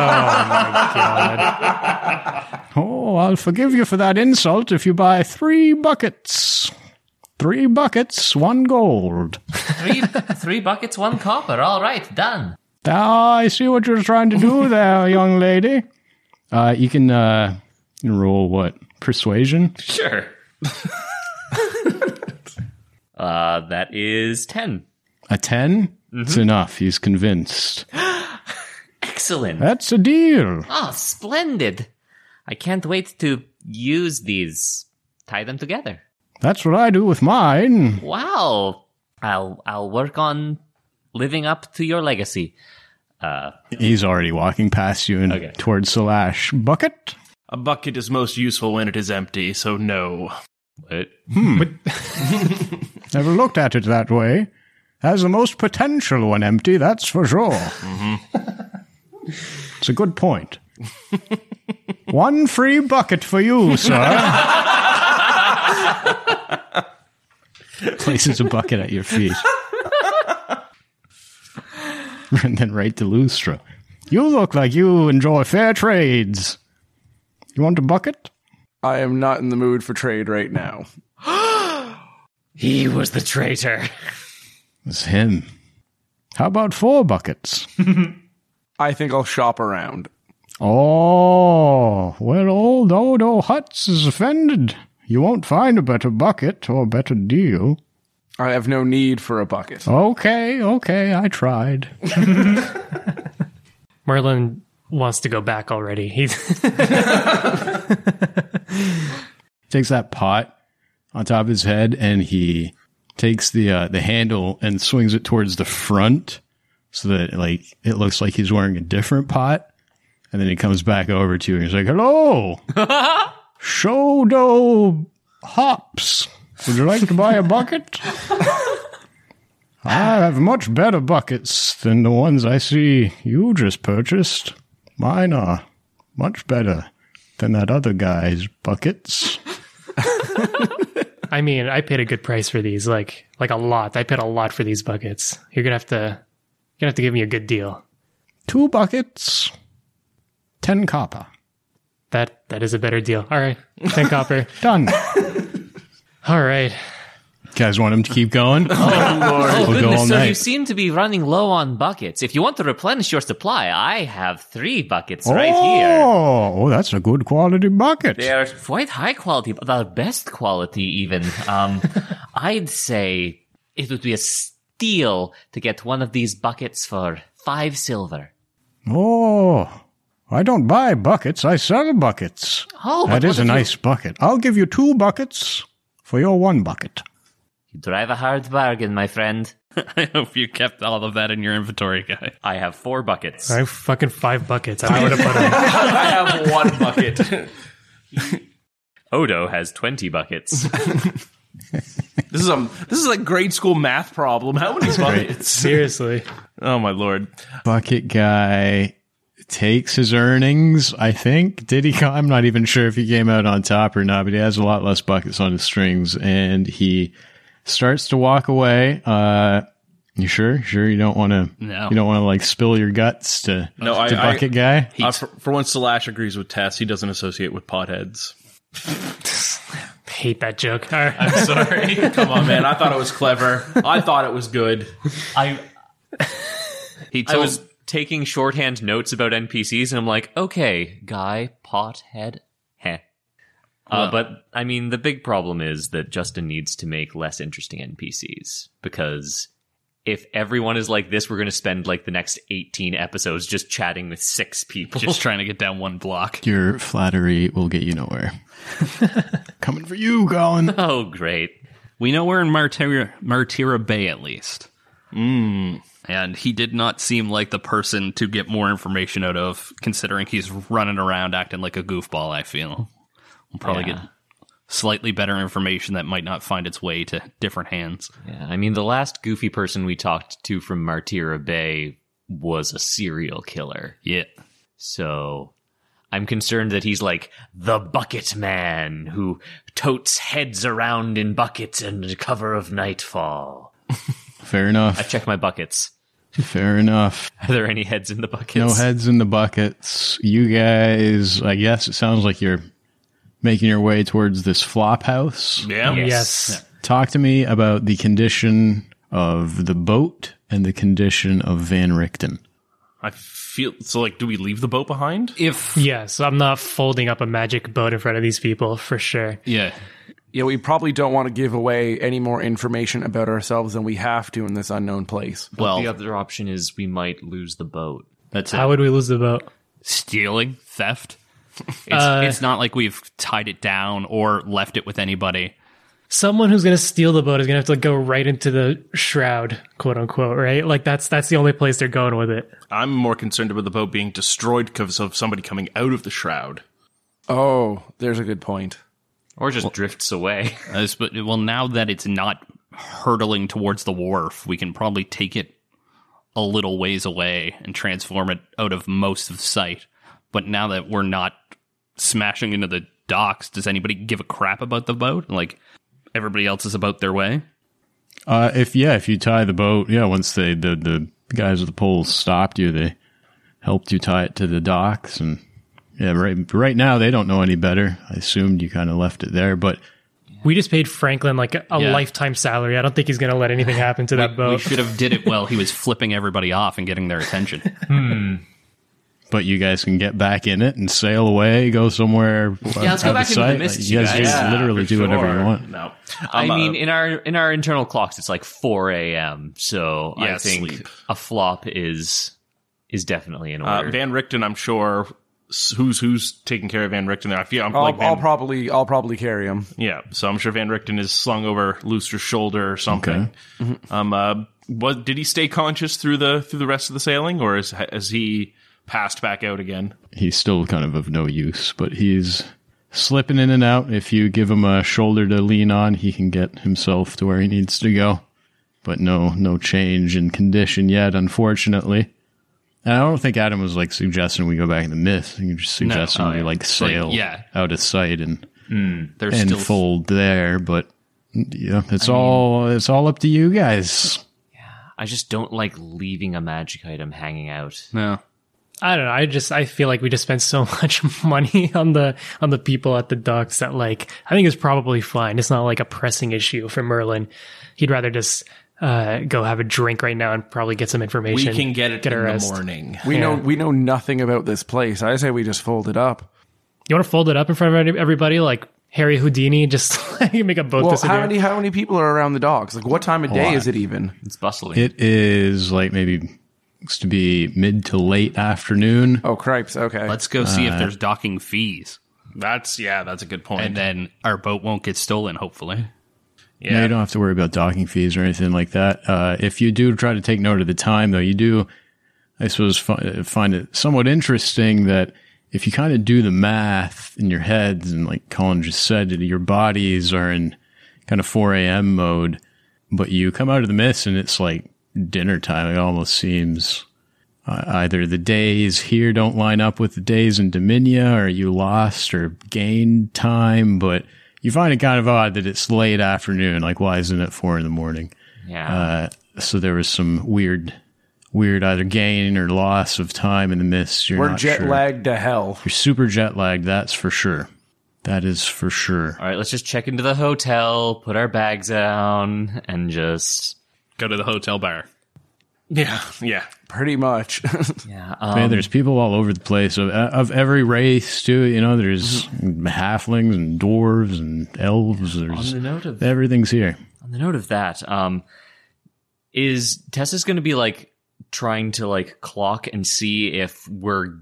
[SPEAKER 3] god. Oh, I'll forgive you for that insult if you buy three buckets. Three buckets, one gold.
[SPEAKER 4] Three, three buckets, one copper. All right, done.
[SPEAKER 3] Ah, I see what you're trying to do (laughs) there, young lady. Uh, you can uh, you can roll what persuasion.
[SPEAKER 4] Sure. (laughs) uh, that is 10.
[SPEAKER 3] A 10 It's enough. He's convinced. (gasps)
[SPEAKER 4] Excellent.
[SPEAKER 3] That's a deal.
[SPEAKER 4] Oh, splendid. I can't wait to use these. Tie them together.
[SPEAKER 3] That's what I do with mine.
[SPEAKER 4] Wow. I'll I'll work on living up to your legacy.
[SPEAKER 3] Uh, He's already walking past you and
[SPEAKER 4] Okay.
[SPEAKER 3] towards Salash. Bucket?
[SPEAKER 6] A bucket is most useful when it is empty, so no.
[SPEAKER 4] What? Hmm. (laughs)
[SPEAKER 3] Never looked at it that way. Has the most potential when empty, that's for sure. Mm-hmm. (laughs) it's a good point. (laughs) One free bucket for you, sir. Places a bucket at your feet. (laughs) and then right to Lustra. You look like you enjoy fair trades. You want a bucket?
[SPEAKER 5] I am not in the mood for trade right now. (gasps)
[SPEAKER 4] He was the traitor. (laughs)
[SPEAKER 3] It's him. How about four buckets? (laughs)
[SPEAKER 5] I think I'll shop around.
[SPEAKER 3] Oh, well, old Odo Huts is offended. You won't find a better bucket or better deal.
[SPEAKER 5] I have no need for a bucket.
[SPEAKER 3] Okay, okay, I tried. (laughs)
[SPEAKER 2] Merlin wants to go back already. He (laughs)
[SPEAKER 3] Takes that pot on top of his head and he takes the uh, the handle and swings it towards the front so that like it looks like he's wearing a different pot. And then he comes back over to you and he's like, "Hello, (laughs) Shodo hops. Would you like to buy a bucket?" I have much better buckets than the ones I see you just purchased. Mine are much better than that other guy's buckets. (laughs)
[SPEAKER 2] I mean, I paid a good price for these, like like a lot. I paid a lot for these buckets. You're gonna have to you're gonna have to give me a good deal.
[SPEAKER 3] Two buckets, ten copper.
[SPEAKER 2] That that is a better deal. All right, ten copper. (laughs)
[SPEAKER 3] Done.
[SPEAKER 2] All right.
[SPEAKER 3] guys want him to keep going? (laughs) (laughs)
[SPEAKER 4] Oh,
[SPEAKER 3] We'll go all
[SPEAKER 4] goodness, sir,
[SPEAKER 3] night.
[SPEAKER 4] you seem to be running low on buckets. If you want to replenish your supply, I have three buckets right here.
[SPEAKER 3] Oh, oh, that's a good quality bucket.
[SPEAKER 4] They are quite high quality, but the best quality even. Um, (laughs) I'd say it would be a steal to get one of these buckets for five silver.
[SPEAKER 3] Oh, I don't buy buckets. I sell buckets.
[SPEAKER 4] Oh,
[SPEAKER 3] that
[SPEAKER 4] but
[SPEAKER 3] is
[SPEAKER 4] what
[SPEAKER 3] a
[SPEAKER 4] if you-
[SPEAKER 3] nice bucket. I'll give you two buckets for your one bucket.
[SPEAKER 4] You drive a hard bargain, my friend. (laughs)
[SPEAKER 1] I hope you kept all of that in your inventory, guy.
[SPEAKER 4] I have four buckets.
[SPEAKER 2] I have fucking five buckets. I would have put them. (laughs)
[SPEAKER 6] I have one bucket. (laughs)
[SPEAKER 4] Odo has 20 buckets.
[SPEAKER 6] This is a this is a grade school math problem. How many buckets?
[SPEAKER 2] Seriously.
[SPEAKER 6] Oh my lord!
[SPEAKER 3] Bucket guy takes his earnings, I think. Did he? I'm not even sure if he came out on top or not, but he has a lot less buckets on his strings and he starts to walk away. Uh, you sure? Sure you don't want to,
[SPEAKER 1] No.
[SPEAKER 3] you don't want to like spill your guts to,
[SPEAKER 6] No,
[SPEAKER 3] to
[SPEAKER 6] I-
[SPEAKER 3] bucket guy?
[SPEAKER 6] Uh, for, for once, Slash agrees with Tess. He doesn't associate with potheads. (laughs)
[SPEAKER 2] Hate that joke. All right.
[SPEAKER 6] I'm sorry. (laughs) Come on, man. I thought it was clever. I thought it was good.
[SPEAKER 4] I
[SPEAKER 1] He
[SPEAKER 4] I
[SPEAKER 1] told
[SPEAKER 4] was taking shorthand notes about NPCs, and I'm like, okay, guy, pothead, heh. Uh, but I mean, the big problem is that Justin needs to make less interesting NPCs because if everyone is like this, we're going to spend like the next 18 episodes just chatting with six people.
[SPEAKER 1] just trying to get down one block.
[SPEAKER 3] Your flattery will get you nowhere. (laughs) Coming for you, Colin.
[SPEAKER 4] oh, great.
[SPEAKER 1] We know we're in Martira, Martira Bay at least. Mm. And he did not seem like the person to get more information out of, considering he's running around acting like a goofball, I feel. We'll probably
[SPEAKER 4] Yeah.
[SPEAKER 1] get slightly better information that might not find its way to different hands.
[SPEAKER 4] Yeah, I mean, the last goofy person we talked to from Martira Bay was a serial killer.
[SPEAKER 1] Yeah.
[SPEAKER 4] So I'm concerned that he's like the bucket man who totes heads around in buckets under cover of nightfall. (laughs)
[SPEAKER 3] Fair enough.
[SPEAKER 4] I
[SPEAKER 3] enough.
[SPEAKER 4] check my buckets.
[SPEAKER 3] Fair enough. (laughs)
[SPEAKER 4] Are there any heads in the buckets?
[SPEAKER 3] No heads in the buckets. You guys, I guess it sounds like you're making your way towards this flop house.
[SPEAKER 6] Yeah.
[SPEAKER 2] Yes.
[SPEAKER 3] Talk to me about the condition of the boat and the condition of Van Richten.
[SPEAKER 6] I feel so. Like, do we leave the boat behind?
[SPEAKER 1] If,
[SPEAKER 2] Yes, I'm not folding up a magic boat in front of these people for sure.
[SPEAKER 1] yeah.
[SPEAKER 5] Yeah, we probably don't want to give away any more information about ourselves than we have to in this unknown place.
[SPEAKER 1] Well,
[SPEAKER 4] the other option is we might lose the boat.
[SPEAKER 1] that's it.
[SPEAKER 2] How would we lose the boat?
[SPEAKER 1] Stealing, theft. (laughs) It's,
[SPEAKER 2] Uh,
[SPEAKER 1] it's not like we've tied it down or left it with anybody.
[SPEAKER 2] Someone who's gonna steal the boat is gonna have to go right into the shroud, quote unquote, right? Like that's that's the only place they're going with it.
[SPEAKER 6] I'm more concerned about the boat being destroyed because of somebody coming out of the shroud.
[SPEAKER 5] Oh, there's a good point.
[SPEAKER 4] Or just drifts away. (laughs)
[SPEAKER 1] As- but well, now that it's not hurtling towards the wharf, we can probably take it a little ways away and transform it out of most of sight. But now that we're not smashing into the docks, does anybody give a crap about the boat? Like everybody else is about their way.
[SPEAKER 3] Uh, if yeah, if you tie the boat, yeah, once they the the guys with the poles stopped you, they helped you tie it to the docks, and yeah, right right now they don't know any better. I assumed you kind of left it there, but
[SPEAKER 2] We just paid Franklin like a, a
[SPEAKER 1] Yeah.
[SPEAKER 2] lifetime salary. I don't think he's gonna let anything happen to that boat.
[SPEAKER 1] We should have did it while he was flipping everybody off and getting their attention. (laughs) hmm.
[SPEAKER 3] but you guys can get back in it and sail away, go somewhere.
[SPEAKER 1] Yeah, let's go
[SPEAKER 3] out of
[SPEAKER 1] back into the
[SPEAKER 3] sight.
[SPEAKER 1] mists,
[SPEAKER 3] You
[SPEAKER 1] you
[SPEAKER 3] guys
[SPEAKER 1] guys.
[SPEAKER 3] can literally
[SPEAKER 6] for
[SPEAKER 3] do whatever
[SPEAKER 6] sure.
[SPEAKER 3] you want.
[SPEAKER 6] No,
[SPEAKER 4] I
[SPEAKER 6] I'm, uh,
[SPEAKER 4] mean, in our in our internal clocks, it's like 4 a.m. So
[SPEAKER 6] Yeah,
[SPEAKER 4] I think
[SPEAKER 6] sleep.
[SPEAKER 4] a flop is is definitely in
[SPEAKER 6] uh. Van Richten. I'm sure s- who's who's taking care of Van Richten. There? I feel I'm
[SPEAKER 5] I'll,
[SPEAKER 6] like Van,
[SPEAKER 5] I'll probably I'll probably carry him.
[SPEAKER 6] yeah. So I'm sure Van Richten is slung over Looster's shoulder or something. Um, uh, what did he stay conscious through the through the rest of the sailing, or is has he passed back out again?
[SPEAKER 3] He's still kind of of no use, but he's slipping in and out. If you give him a shoulder to lean on, he can get himself to where he needs to go. But no, no change in condition yet, unfortunately. And I don't think Adam was like suggesting we go back in the myth. He was just suggesting
[SPEAKER 1] Oh,
[SPEAKER 3] we like sail
[SPEAKER 1] yeah.
[SPEAKER 3] out of sight and hmm.
[SPEAKER 1] There's
[SPEAKER 3] and
[SPEAKER 1] still
[SPEAKER 3] fold there. But yeah, it's all it's all up to you guys.
[SPEAKER 4] Yeah, I just don't like leaving a magic item hanging out.
[SPEAKER 1] no.
[SPEAKER 2] I don't know. I just I feel like we just spent so (laughs) much money on the on the people at the docks that like I think it's probably fine. It's not like a pressing issue for Merlin. He'd rather just uh, go have a drink right now and probably get some information.
[SPEAKER 6] We can get it
[SPEAKER 2] Get
[SPEAKER 6] in the
[SPEAKER 2] rest.
[SPEAKER 6] morning.
[SPEAKER 5] We know we know nothing about this place. I say we just fold it up.
[SPEAKER 2] You want to fold it up in front of everybody like Harry Houdini? Just (laughs) make a boat
[SPEAKER 5] Well,
[SPEAKER 2] disappear.
[SPEAKER 5] how many how many people are around the docks? Like what time of day
[SPEAKER 3] lot.
[SPEAKER 5] is it even?
[SPEAKER 4] It's bustling.
[SPEAKER 3] It is like maybe looks to be mid to late afternoon.
[SPEAKER 5] Oh cripes, okay.
[SPEAKER 1] Let's go see if there's docking fees.
[SPEAKER 6] That's yeah. That's a good point.
[SPEAKER 1] And then our boat won't get stolen, hopefully.
[SPEAKER 6] Yeah.
[SPEAKER 3] you don't have to worry about docking fees or anything like that. Uh, if you do try to take note of the time, though, you do, I suppose, fi- find it somewhat interesting that if you kind of do the math in your heads, and like Colin just said, your bodies are in kind of 4 a.m. mode, but you come out of the mist and it's like dinner time. It almost seems uh, either the days here don't line up with the days in Dominia, or you lost or gained time, but you find it kind of odd that it's late afternoon. Like, why isn't it four in the morning?
[SPEAKER 4] yeah.
[SPEAKER 3] Uh, so there was some weird, weird either gain or loss of time in the mist. You're
[SPEAKER 5] We're
[SPEAKER 3] not
[SPEAKER 5] jet
[SPEAKER 3] sure.
[SPEAKER 5] lagged to hell.
[SPEAKER 3] You're super jet lagged. That's for sure. That is for sure.
[SPEAKER 4] All right, let's just check into the hotel, put our bags down, and just
[SPEAKER 1] Go to the hotel bar.
[SPEAKER 6] Yeah. Yeah.
[SPEAKER 5] Pretty much. (laughs)
[SPEAKER 4] yeah.
[SPEAKER 3] Man,
[SPEAKER 4] Um,
[SPEAKER 3] there's people all over the place of of every race too. You know, there's
[SPEAKER 5] Mm-hmm.
[SPEAKER 3] halflings and dwarves and elves.
[SPEAKER 4] on the note of
[SPEAKER 3] everything's here.
[SPEAKER 4] on the note of that, um, is Tessa's going to be like trying to like clock and see if we're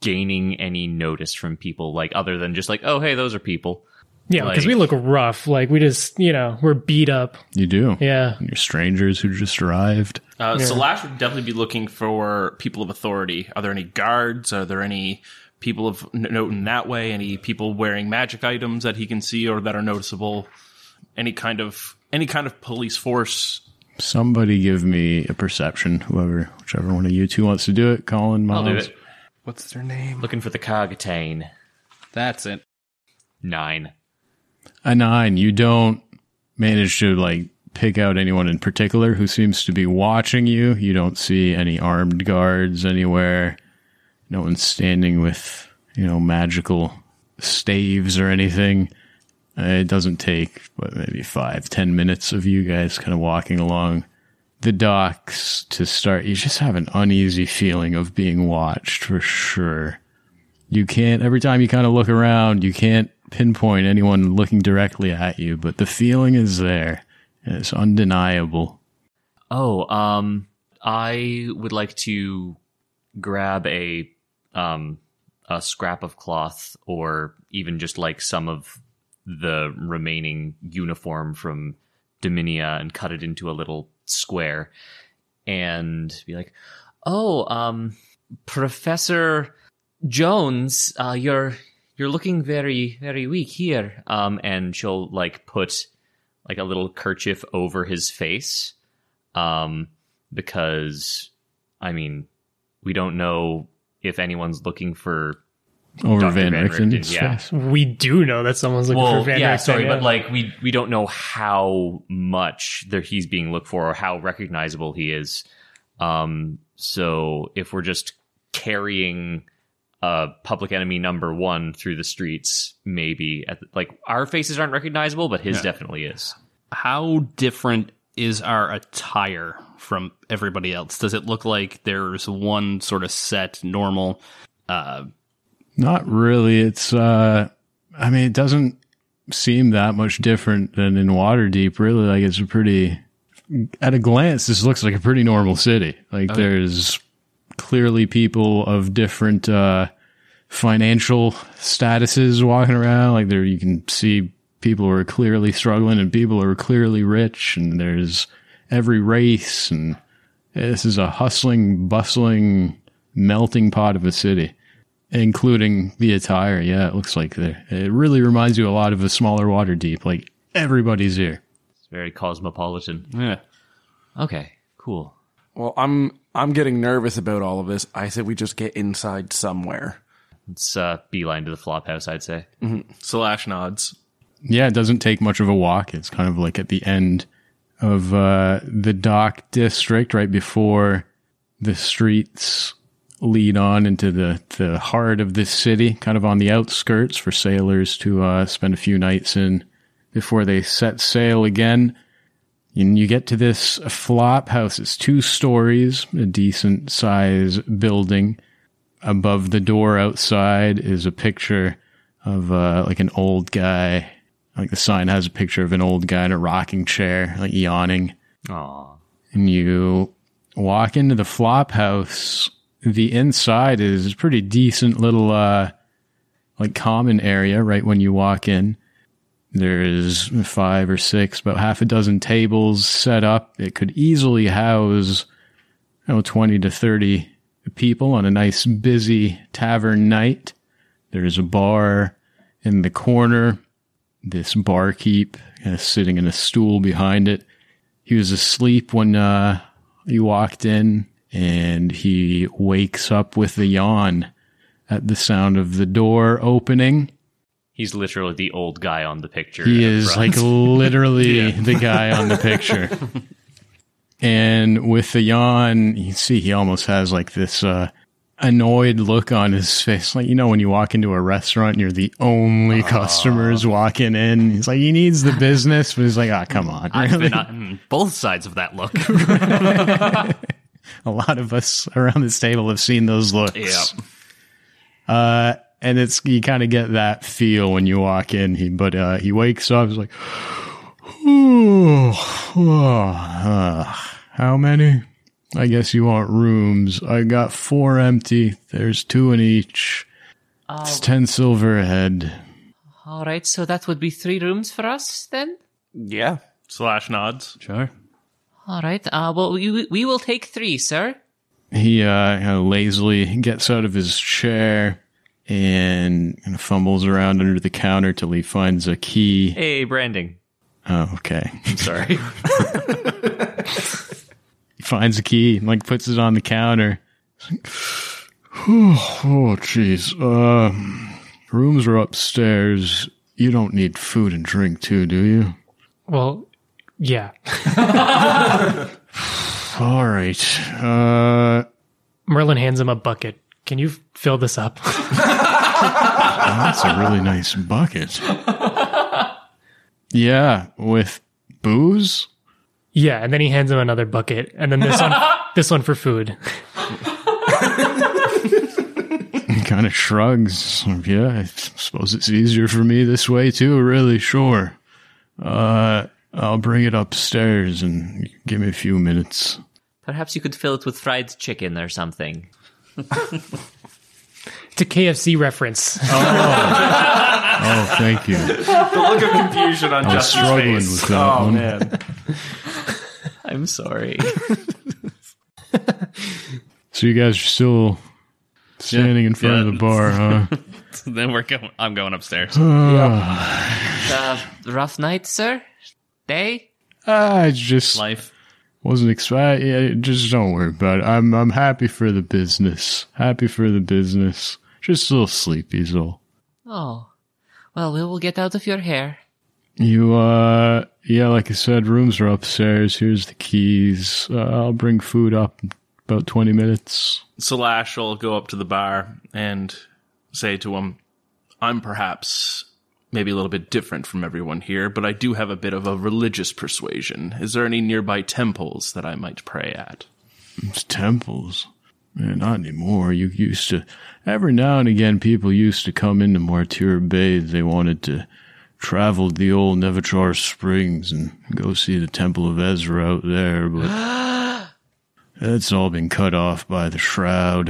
[SPEAKER 4] gaining any notice from people, like other than just like, oh hey, those are people.
[SPEAKER 2] Yeah, because
[SPEAKER 4] Like-
[SPEAKER 2] we look rough. Like we just, you know, we're beat up.
[SPEAKER 3] You do.
[SPEAKER 2] Yeah.
[SPEAKER 3] You're strangers who just arrived.
[SPEAKER 6] Uh, Salash would definitely be looking for people of authority. Are there any guards? Are there any people of note in that way? Any people wearing magic items that he can see or that are noticeable? Any kind of any kind of police force?
[SPEAKER 3] Somebody give me a perception, whoever, whichever one of you two wants to do it. Colin,
[SPEAKER 4] I'll
[SPEAKER 3] Miles.
[SPEAKER 4] do it.
[SPEAKER 5] What's their name?
[SPEAKER 4] Looking for the Cargatane.
[SPEAKER 7] That's it.
[SPEAKER 4] Nine.
[SPEAKER 3] A nine. You don't manage to like pick out anyone in particular who seems to be watching you. You don't see any armed guards anywhere. No one's standing with, you know, magical staves or anything. Uh, It doesn't take, but maybe five, ten minutes of you guys kind of walking along the docks to start. You just have an uneasy feeling of being watched for sure. You can't, every time you kind of look around, you can't pinpoint anyone looking directly at you, but the feeling is there. It's undeniable.
[SPEAKER 4] Oh, um, I would like to grab a um a scrap of cloth or even just like some of the remaining uniform from Dominia and cut it into a little square and be like, "Oh, um Professor Jones, uh you're you're looking very very weak here." Um and she'll like put like a little kerchief over his face um, because I mean, we don't know if anyone's looking for.
[SPEAKER 3] Over
[SPEAKER 4] Dr.
[SPEAKER 3] Van
[SPEAKER 4] Van
[SPEAKER 3] Richten's
[SPEAKER 4] Richten, yeah.
[SPEAKER 3] face.
[SPEAKER 2] We do know that someone's looking
[SPEAKER 4] Well,
[SPEAKER 2] for Van
[SPEAKER 4] yeah,
[SPEAKER 2] Richten,
[SPEAKER 4] sorry,
[SPEAKER 2] yeah.
[SPEAKER 4] but like we we don't know how much there he's being looked for or how recognizable he is. Um, so if we're just carrying uh public enemy number one through the streets, maybe at the, like our faces aren't recognizable, but his definitely is.
[SPEAKER 7] How different is our attire from everybody else? Does it look like there's one sort of set normal? Uh,
[SPEAKER 3] Not really. It's, uh, I mean, it doesn't seem that much different than in Waterdeep, really. Like, it's a pretty, at a glance, this looks like a pretty normal city. Like, there's clearly people of different, uh, financial statuses walking around. Like, there, you can see people who are clearly struggling and people who are clearly rich, and there's every race, and this is a hustling, bustling, melting pot of a city including the attire. Yeah, it looks like there. It really reminds you a lot of a smaller Waterdeep. Like everybody's here.
[SPEAKER 4] It's very cosmopolitan.
[SPEAKER 7] yeah.
[SPEAKER 4] Okay, cool.
[SPEAKER 5] Well, I'm I'm getting nervous about all of this. I said we just get inside somewhere.
[SPEAKER 4] It's uh, beeline to the flop house, I'd say.
[SPEAKER 6] Slash nods.
[SPEAKER 3] Yeah, it doesn't take much of a walk. It's kind of like at the end of uh, the dock district, right before the streets lead on into the, the heart of this city, kind of on the outskirts for sailors to uh, spend a few nights in before they set sail again. And you get to this flop house. It's two stories, a decent size building. Above the door outside is a picture of uh, like an old guy. Like the sign has a picture of an old guy in a rocking chair, like yawning.
[SPEAKER 4] Aw.
[SPEAKER 3] And you walk into the flop house. The inside is pretty decent little, uh, like common area right when you walk in. There's five or six, about half a dozen tables set up. It could easily house, know, 20 to 30 people on a nice busy tavern night. There's a bar in the corner. This barkeep kind of sitting in a stool behind it. He was asleep when uh, you walked in, and he wakes up with a yawn at the sound of the door opening.
[SPEAKER 4] He's literally the old guy on the picture.
[SPEAKER 3] He is
[SPEAKER 4] front.
[SPEAKER 3] like (laughs) literally the guy on the picture. (laughs) and with the yawn, you see he almost has like this uh, annoyed look on his face. Like, you know, when you walk into a restaurant and you're the only customers walking in, he's like, he needs the business, but he's like, ah, come on.
[SPEAKER 7] I've
[SPEAKER 3] really?
[SPEAKER 7] been on both sides of that look. (laughs)
[SPEAKER 3] a lot of us around this table have seen those looks.
[SPEAKER 7] yeah.
[SPEAKER 3] Uh, and it's you kind of get that feel when you walk in. He but uh, he wakes up. He's like, "Ooh, uh, how many? I guess you want rooms. I got four empty. There's two in each. It's ten silver a head.
[SPEAKER 8] All right, so that would be three rooms for us then.
[SPEAKER 5] Yeah.
[SPEAKER 6] Slash nods.
[SPEAKER 3] Sure.
[SPEAKER 8] All right. Uh, well, we we will take three, sir.
[SPEAKER 3] He uh, kind of lazily gets out of his chair and kind of fumbles around under the counter till he finds a key.
[SPEAKER 4] Hey, branding.
[SPEAKER 3] Oh, okay. (laughs)
[SPEAKER 4] I'm Sorry.
[SPEAKER 3] He finds a key and like puts it on the counter. Like, (sighs) oh, jeez. Uh, rooms are upstairs. You don't need food and drink too, do you?
[SPEAKER 2] Well, yeah. (laughs)
[SPEAKER 3] All right. Uh,
[SPEAKER 2] Merlin hands him a bucket. Can you fill this up? (laughs)
[SPEAKER 3] that's a really nice bucket. Yeah, with booze.
[SPEAKER 2] yeah, and then he hands him another bucket, and then this one, (laughs) this one for food.
[SPEAKER 3] He kind of shrugs. Yeah, I suppose it's easier for me this way too. Really, sure. Uh, I'll bring it upstairs and give me a few minutes.
[SPEAKER 4] Perhaps you could fill it with fried chicken or something.
[SPEAKER 2] It's a KFC reference. (laughs)
[SPEAKER 3] Oh, thank you.
[SPEAKER 5] The look of confusion on
[SPEAKER 3] I was
[SPEAKER 5] Justin's
[SPEAKER 3] struggling
[SPEAKER 5] face.
[SPEAKER 3] with that
[SPEAKER 5] oh
[SPEAKER 3] one.
[SPEAKER 5] man. (laughs)
[SPEAKER 4] I'm sorry.
[SPEAKER 3] So you guys are still standing in front of the bar, huh? (laughs)
[SPEAKER 7] then we're going. I'm going upstairs. (sighs)
[SPEAKER 8] Uh, rough night, sir. Day.
[SPEAKER 3] I just
[SPEAKER 7] Life.
[SPEAKER 3] Wasn't expect. Yeah, just don't worry about it. I'm I'm happy for the business. Happy for the business. Just a little sleepy, is all.
[SPEAKER 8] Oh, well, we will get out of your hair.
[SPEAKER 3] You, uh, yeah, like I said, rooms are upstairs. Here's the keys. Uh, I'll bring food up in about 20 minutes.
[SPEAKER 6] Slash will go up to the bar and say to him, I'm perhaps maybe a little bit different from everyone here, but I do have a bit of a religious persuasion. Is there any nearby temples that I might pray at?
[SPEAKER 3] It's temples. Man, not anymore. You used to, every now and again, people used to come into Martyr Bay. They wanted to travel to the old Nevuchar Springs and go see the Temple of Ezra out there, but (gasps) that's all been cut off by the Shroud.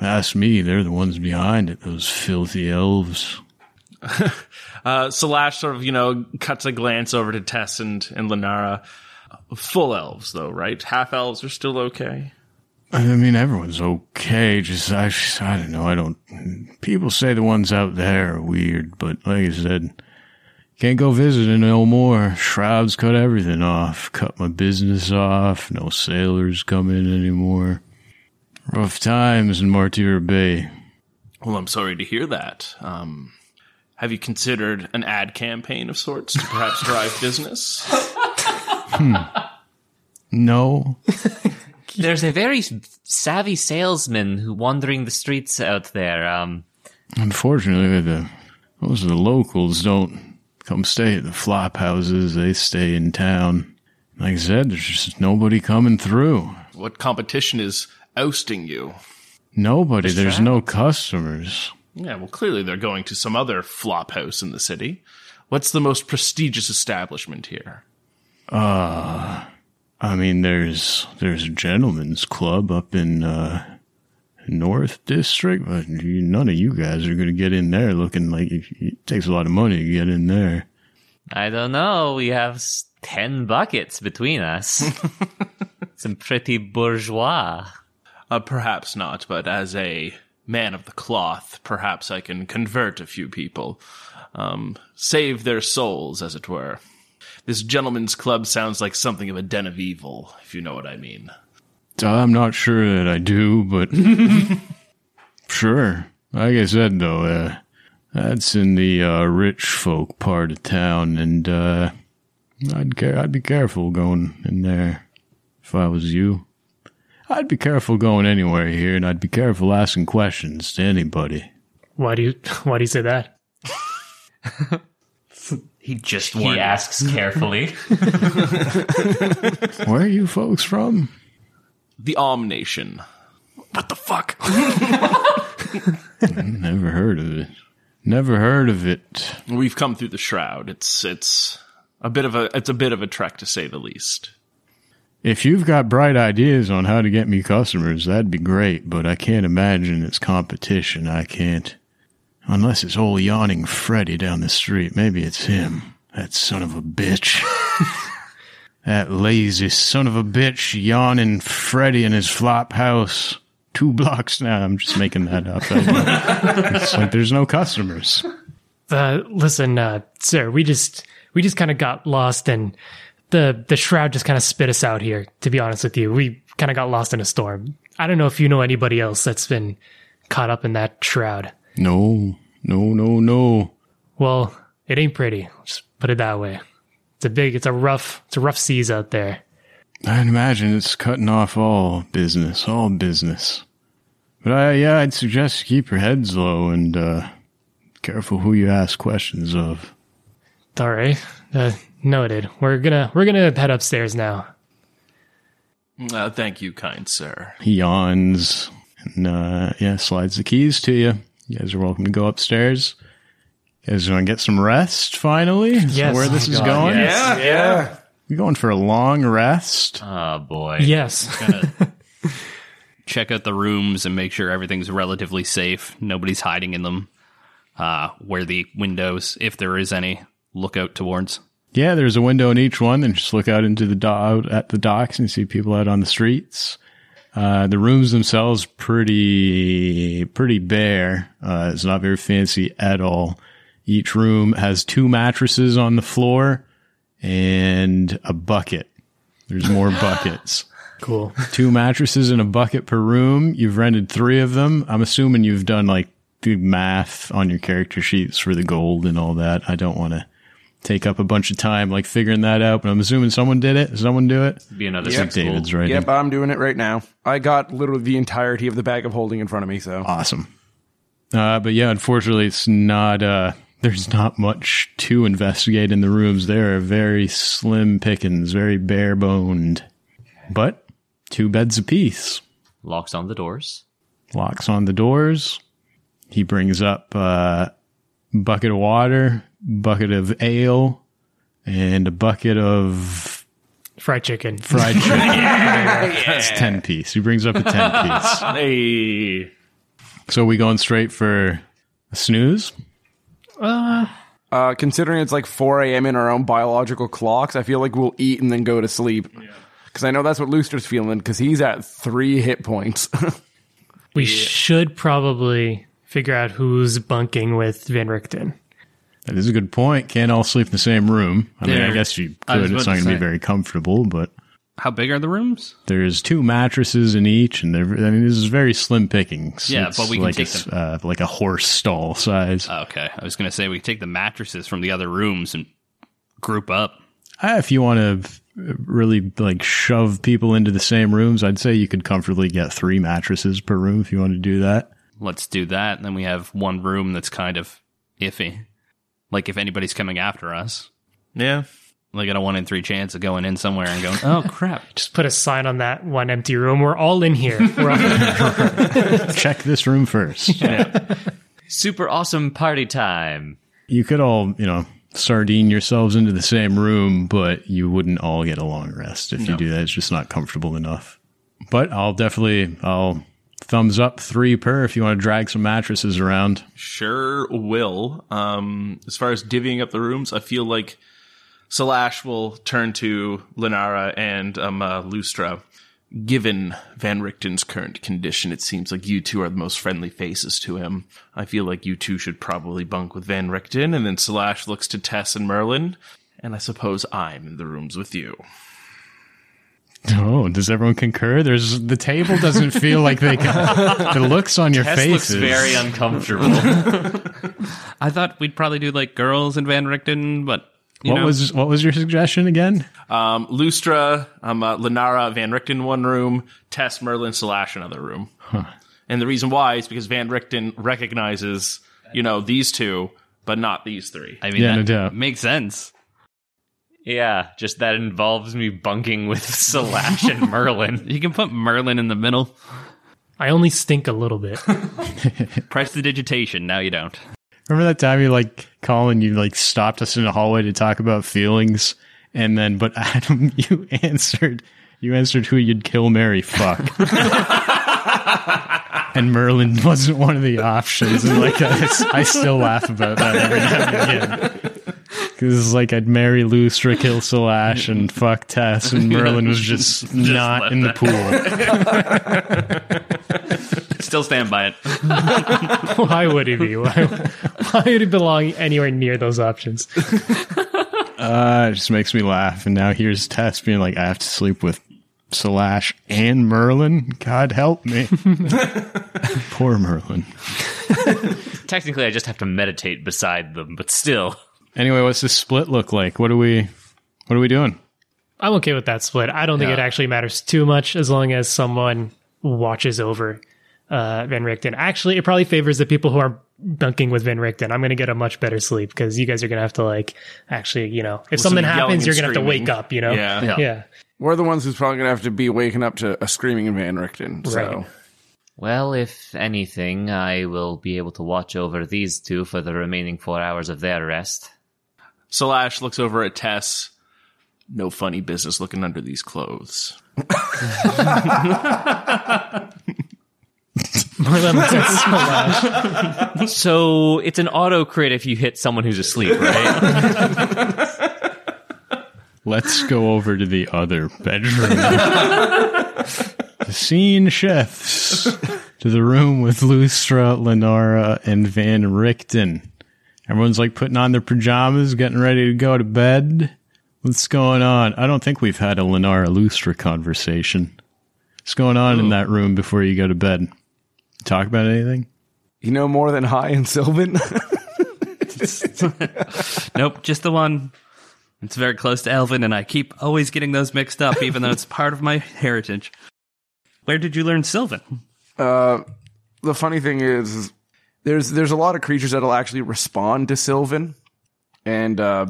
[SPEAKER 3] Ask me, they're the ones behind it, those filthy elves. (laughs)
[SPEAKER 6] Uh, Slash sort of, you know, cuts a glance over to Tess and, and Lenara. Full elves, though, right? Half elves are still okay.
[SPEAKER 3] I mean, everyone's okay. Just, I, I don't know. I don't. People say the ones out there are weird, but like I said, can't go visiting no more. Shrouds cut everything off. Cut my business off. No sailors come in anymore. Rough times in Martyr Bay.
[SPEAKER 6] Well, I'm sorry to hear that. Um, have you considered an ad campaign of sorts to perhaps (laughs) drive business?
[SPEAKER 3] No. (laughs)
[SPEAKER 4] There's a very savvy salesman who wandering the streets out there. Um,
[SPEAKER 3] Unfortunately, the most of the locals don't come stay at the flop houses. They stay in town. Like I said, there's just nobody coming through.
[SPEAKER 6] what competition is ousting you?
[SPEAKER 3] Nobody. There's no customers.
[SPEAKER 6] Yeah, well, clearly they're going to some other flop house in the city. What's the most prestigious establishment here?
[SPEAKER 3] I mean, there's there's a gentleman's club up in uh, North District, but you, none of you guys are going to get in there looking like it, it takes a lot of money to get in there.
[SPEAKER 4] I don't know. We have ten buckets between us. (laughs) Some pretty bourgeois.
[SPEAKER 6] Uh, perhaps not, but as a man of the cloth, perhaps I can convert a few people, um, save their souls, as it were. This gentleman's club sounds like something of a den of evil, if you know what I mean.
[SPEAKER 3] I'm not sure that I do, but (laughs) sure. Like I said, though, uh, that's in the uh, rich folk part of town, and uh, I'd care. I'd be careful going in there if I was you. I'd be careful going anywhere here, and I'd be careful asking questions to anybody.
[SPEAKER 2] Why do you (laughs) Why do you say that? (laughs)
[SPEAKER 7] He just
[SPEAKER 4] He asks carefully. (laughs)
[SPEAKER 3] Where are you folks from?
[SPEAKER 6] The Om Nation.
[SPEAKER 3] What the fuck? Mm, never heard of it. Never heard of it.
[SPEAKER 6] We've come through the shroud. It's it's a bit of a it's a bit of a trek to say the least.
[SPEAKER 3] If you've got bright ideas on how to get me customers, that'd be great, but I can't imagine it's competition. I can't Unless it's old yawning Freddy down the street. Maybe it's him. That son of a bitch. (laughs) that lazy son of a bitch yawning Freddy in his flop house. Two blocks now. I'm just making that up. it's like there's no customers.
[SPEAKER 2] Uh, listen, uh, sir, we just we just kind of got lost, and the the shroud just kind of spit us out here. To be honest with you, we kind of got lost in a storm. I don't know if you know anybody else that's been caught up in that shroud.
[SPEAKER 3] No, no, no, no.
[SPEAKER 2] Well, it ain't pretty. Just put it that way. It's a big, it's a rough, it's a rough seas out there.
[SPEAKER 3] I'd imagine it's cutting off all business, all business. But I, yeah, I'd suggest you keep your heads low and uh, careful who you ask questions of.
[SPEAKER 2] All right, uh, noted. We're gonna we're gonna head upstairs now.
[SPEAKER 6] Uh, thank you, kind sir.
[SPEAKER 3] He yawns and uh, yeah, slides the keys to you. You guys are welcome to go upstairs. You guys want to get some rest finally? Is
[SPEAKER 2] Yes.
[SPEAKER 3] where this
[SPEAKER 2] Oh,
[SPEAKER 3] is
[SPEAKER 2] God,
[SPEAKER 3] going?
[SPEAKER 5] Yeah, yeah.
[SPEAKER 3] You're going for a long rest.
[SPEAKER 4] Oh boy.
[SPEAKER 2] Yes, (laughs)
[SPEAKER 7] check out the rooms and make sure everything's relatively safe. Nobody's hiding in them. Uh, where the windows, if there is any, look out towards.
[SPEAKER 3] Yeah, there's a window in each one, and just look out into the do- out at the docks and see people out on the streets. Uh, the rooms themselves pretty pretty bare. Uh, it's not very fancy at all. Each room has two mattresses on the floor and a bucket. There's more (laughs) buckets.
[SPEAKER 2] cool.
[SPEAKER 3] Two mattresses and a bucket per room. You've rented three of them. I'm assuming you've done like the math on your character sheets for the gold and all that. I don't want to take up a bunch of time like figuring that out, but I'm assuming someone did it. Someone do it?
[SPEAKER 4] Be another
[SPEAKER 3] I think
[SPEAKER 4] six.
[SPEAKER 3] David's right.
[SPEAKER 5] Yep, I'm doing it right now. I got literally the entirety of the bag of holding in front of me, so.
[SPEAKER 3] Awesome. Uh, but yeah, unfortunately, it's not. Uh, there's not much to investigate in the rooms. They are very slim pickings, very bare boned. But two beds apiece.
[SPEAKER 4] Locks on the doors.
[SPEAKER 3] locks on the doors. He brings up uh, bucket of water, bucket of ale, and a bucket of
[SPEAKER 2] Fried chicken.
[SPEAKER 3] fried (laughs) chicken. That's ten piece. He brings up a ten (laughs) piece.
[SPEAKER 6] Hey.
[SPEAKER 3] So we going straight for a snooze?
[SPEAKER 5] Uh, considering it's like 4 a.m. in our own biological clocks, I feel like we'll eat and then go to sleep. Because I know that's what Luster's feeling, because he's at three hit points. (laughs)
[SPEAKER 2] We should probably figure out who's bunking with Van Richten.
[SPEAKER 3] That is a good point. Can't all sleep in the same room. I mean, I guess you could. It's not going to be very comfortable, but
[SPEAKER 7] How big are the rooms?
[SPEAKER 3] there's two mattresses in each, and they're. I mean, this is very slim pickings.
[SPEAKER 7] Yeah,
[SPEAKER 3] It's
[SPEAKER 7] but we can
[SPEAKER 3] like
[SPEAKER 7] take
[SPEAKER 3] a,
[SPEAKER 7] them.
[SPEAKER 3] uh, like a horse stall size.
[SPEAKER 7] Okay, I was going to say we take the mattresses from the other rooms and group up.
[SPEAKER 3] Uh, if you want to really like shove people into the same rooms, I'd say you could comfortably get three mattresses per room if you want to do that.
[SPEAKER 7] Let's do that. And then we have one room that's kind of iffy. Like if anybody's coming after us,
[SPEAKER 6] Yeah.
[SPEAKER 7] like at a one in three chance of going in somewhere and going, oh (laughs) crap.
[SPEAKER 2] Just put a sign on that one empty room. We're all in here. We're all- (laughs)
[SPEAKER 3] Check this room first.
[SPEAKER 4] Super awesome party time.
[SPEAKER 3] you could all, you know, sardine yourselves into the same room, but you wouldn't all get a long rest if you do that. It's just not comfortable enough. But I'll definitely, I'll thumbs up three per if you want to drag some mattresses around.
[SPEAKER 6] Sure will. Um, as far as divvying up the rooms, I feel like Salash will turn to Lenara and um, uh, Lustra. Given Van Richten's current condition, it seems like you two are the most friendly faces to him. I feel like you two should probably bunk with Van Richten, and then Salash looks to Tess and Merlin, and I suppose I'm in the rooms with you.
[SPEAKER 3] Oh, does everyone concur? There's the table doesn't feel like they can. The looks on your
[SPEAKER 4] Tess
[SPEAKER 3] faces.
[SPEAKER 4] looks very uncomfortable. (laughs)
[SPEAKER 7] I thought we'd probably do like girls in Van Richten, but you
[SPEAKER 3] what
[SPEAKER 7] know,
[SPEAKER 3] was what was your suggestion again?
[SPEAKER 6] Um, Lustra, um, uh, Lenara, Van Richten one room, Tess, Merlin, Salash another room. And the reason why is because Van Richten recognizes, you know, these two, but not these three.
[SPEAKER 7] I mean,
[SPEAKER 3] Yeah,
[SPEAKER 7] that
[SPEAKER 3] no doubt.
[SPEAKER 7] makes sense.
[SPEAKER 4] Yeah, just that involves me bunking with (laughs) Salash and Merlin.
[SPEAKER 7] You can put Merlin in the middle.
[SPEAKER 2] I only stink a little bit. (laughs) (laughs)
[SPEAKER 7] Prestidigitation. Now you don't.
[SPEAKER 3] Remember that time you like Colin, you like stopped us in the hallway to talk about feelings, and then but Adam, you answered you answered who you'd kill, Mary, fuck. and Merlin wasn't one of the options. And like I, I still laugh about that every now and again. Because it's like I'd marry Lustra, kill Salash, and (laughs) fuck Tess, and Merlin was just, (laughs) not
[SPEAKER 1] left
[SPEAKER 3] in the pool. (laughs)
[SPEAKER 1] Still stand by it.
[SPEAKER 2] Why would he be? Why, why would he belong anywhere near those options?
[SPEAKER 3] Uh, it just makes me laugh. And now here's Tess being like, I have to sleep with Slash and Merlin. God help me. Poor Merlin.
[SPEAKER 4] Technically, I just have to meditate beside them, but still.
[SPEAKER 3] Anyway, what's this split look like? What are we, what are we doing?
[SPEAKER 2] I'm okay with that split. I don't think it actually matters too much as long as someone watches over uh, Van Richten. Actually, it probably favors the people who are bunking with Van Richten. I'm going to get a much better sleep because you guys are going to have to like actually, you know, if something happens, you're going to have to wake up. You know,
[SPEAKER 6] Yeah.
[SPEAKER 1] Yeah.
[SPEAKER 2] yeah.
[SPEAKER 5] We're the ones who's probably going to have to be waking up to a screaming Van Richten. So.
[SPEAKER 2] Right.
[SPEAKER 4] Well, if anything, I will be able to watch over these two for the remaining four hours of their rest.
[SPEAKER 6] Salash looks over at Tess. No funny business looking under these clothes.
[SPEAKER 2] Merlin looks at Slash.
[SPEAKER 4] So it's an auto crit if you hit someone who's asleep, right?
[SPEAKER 3] Let's go over to the other bedroom. the scene shifts to the room with Lustra, Lenara, and Van Richten. Everyone's like putting on their pajamas, getting ready to go to bed. What's going on? I don't think we've had a Lenara Lustra conversation. What's going on in oh. that room before you go to bed? Talk about anything?
[SPEAKER 5] You know more than High and Sylvan? (laughs)
[SPEAKER 1] Nope, just the one. It's very close to Elvin, and I keep always getting those mixed up, even though it's part of my heritage. Where did you learn Sylvan?
[SPEAKER 5] Uh, the funny thing is, is there's there's a lot of creatures that'll actually respond to Sylvan, and uh,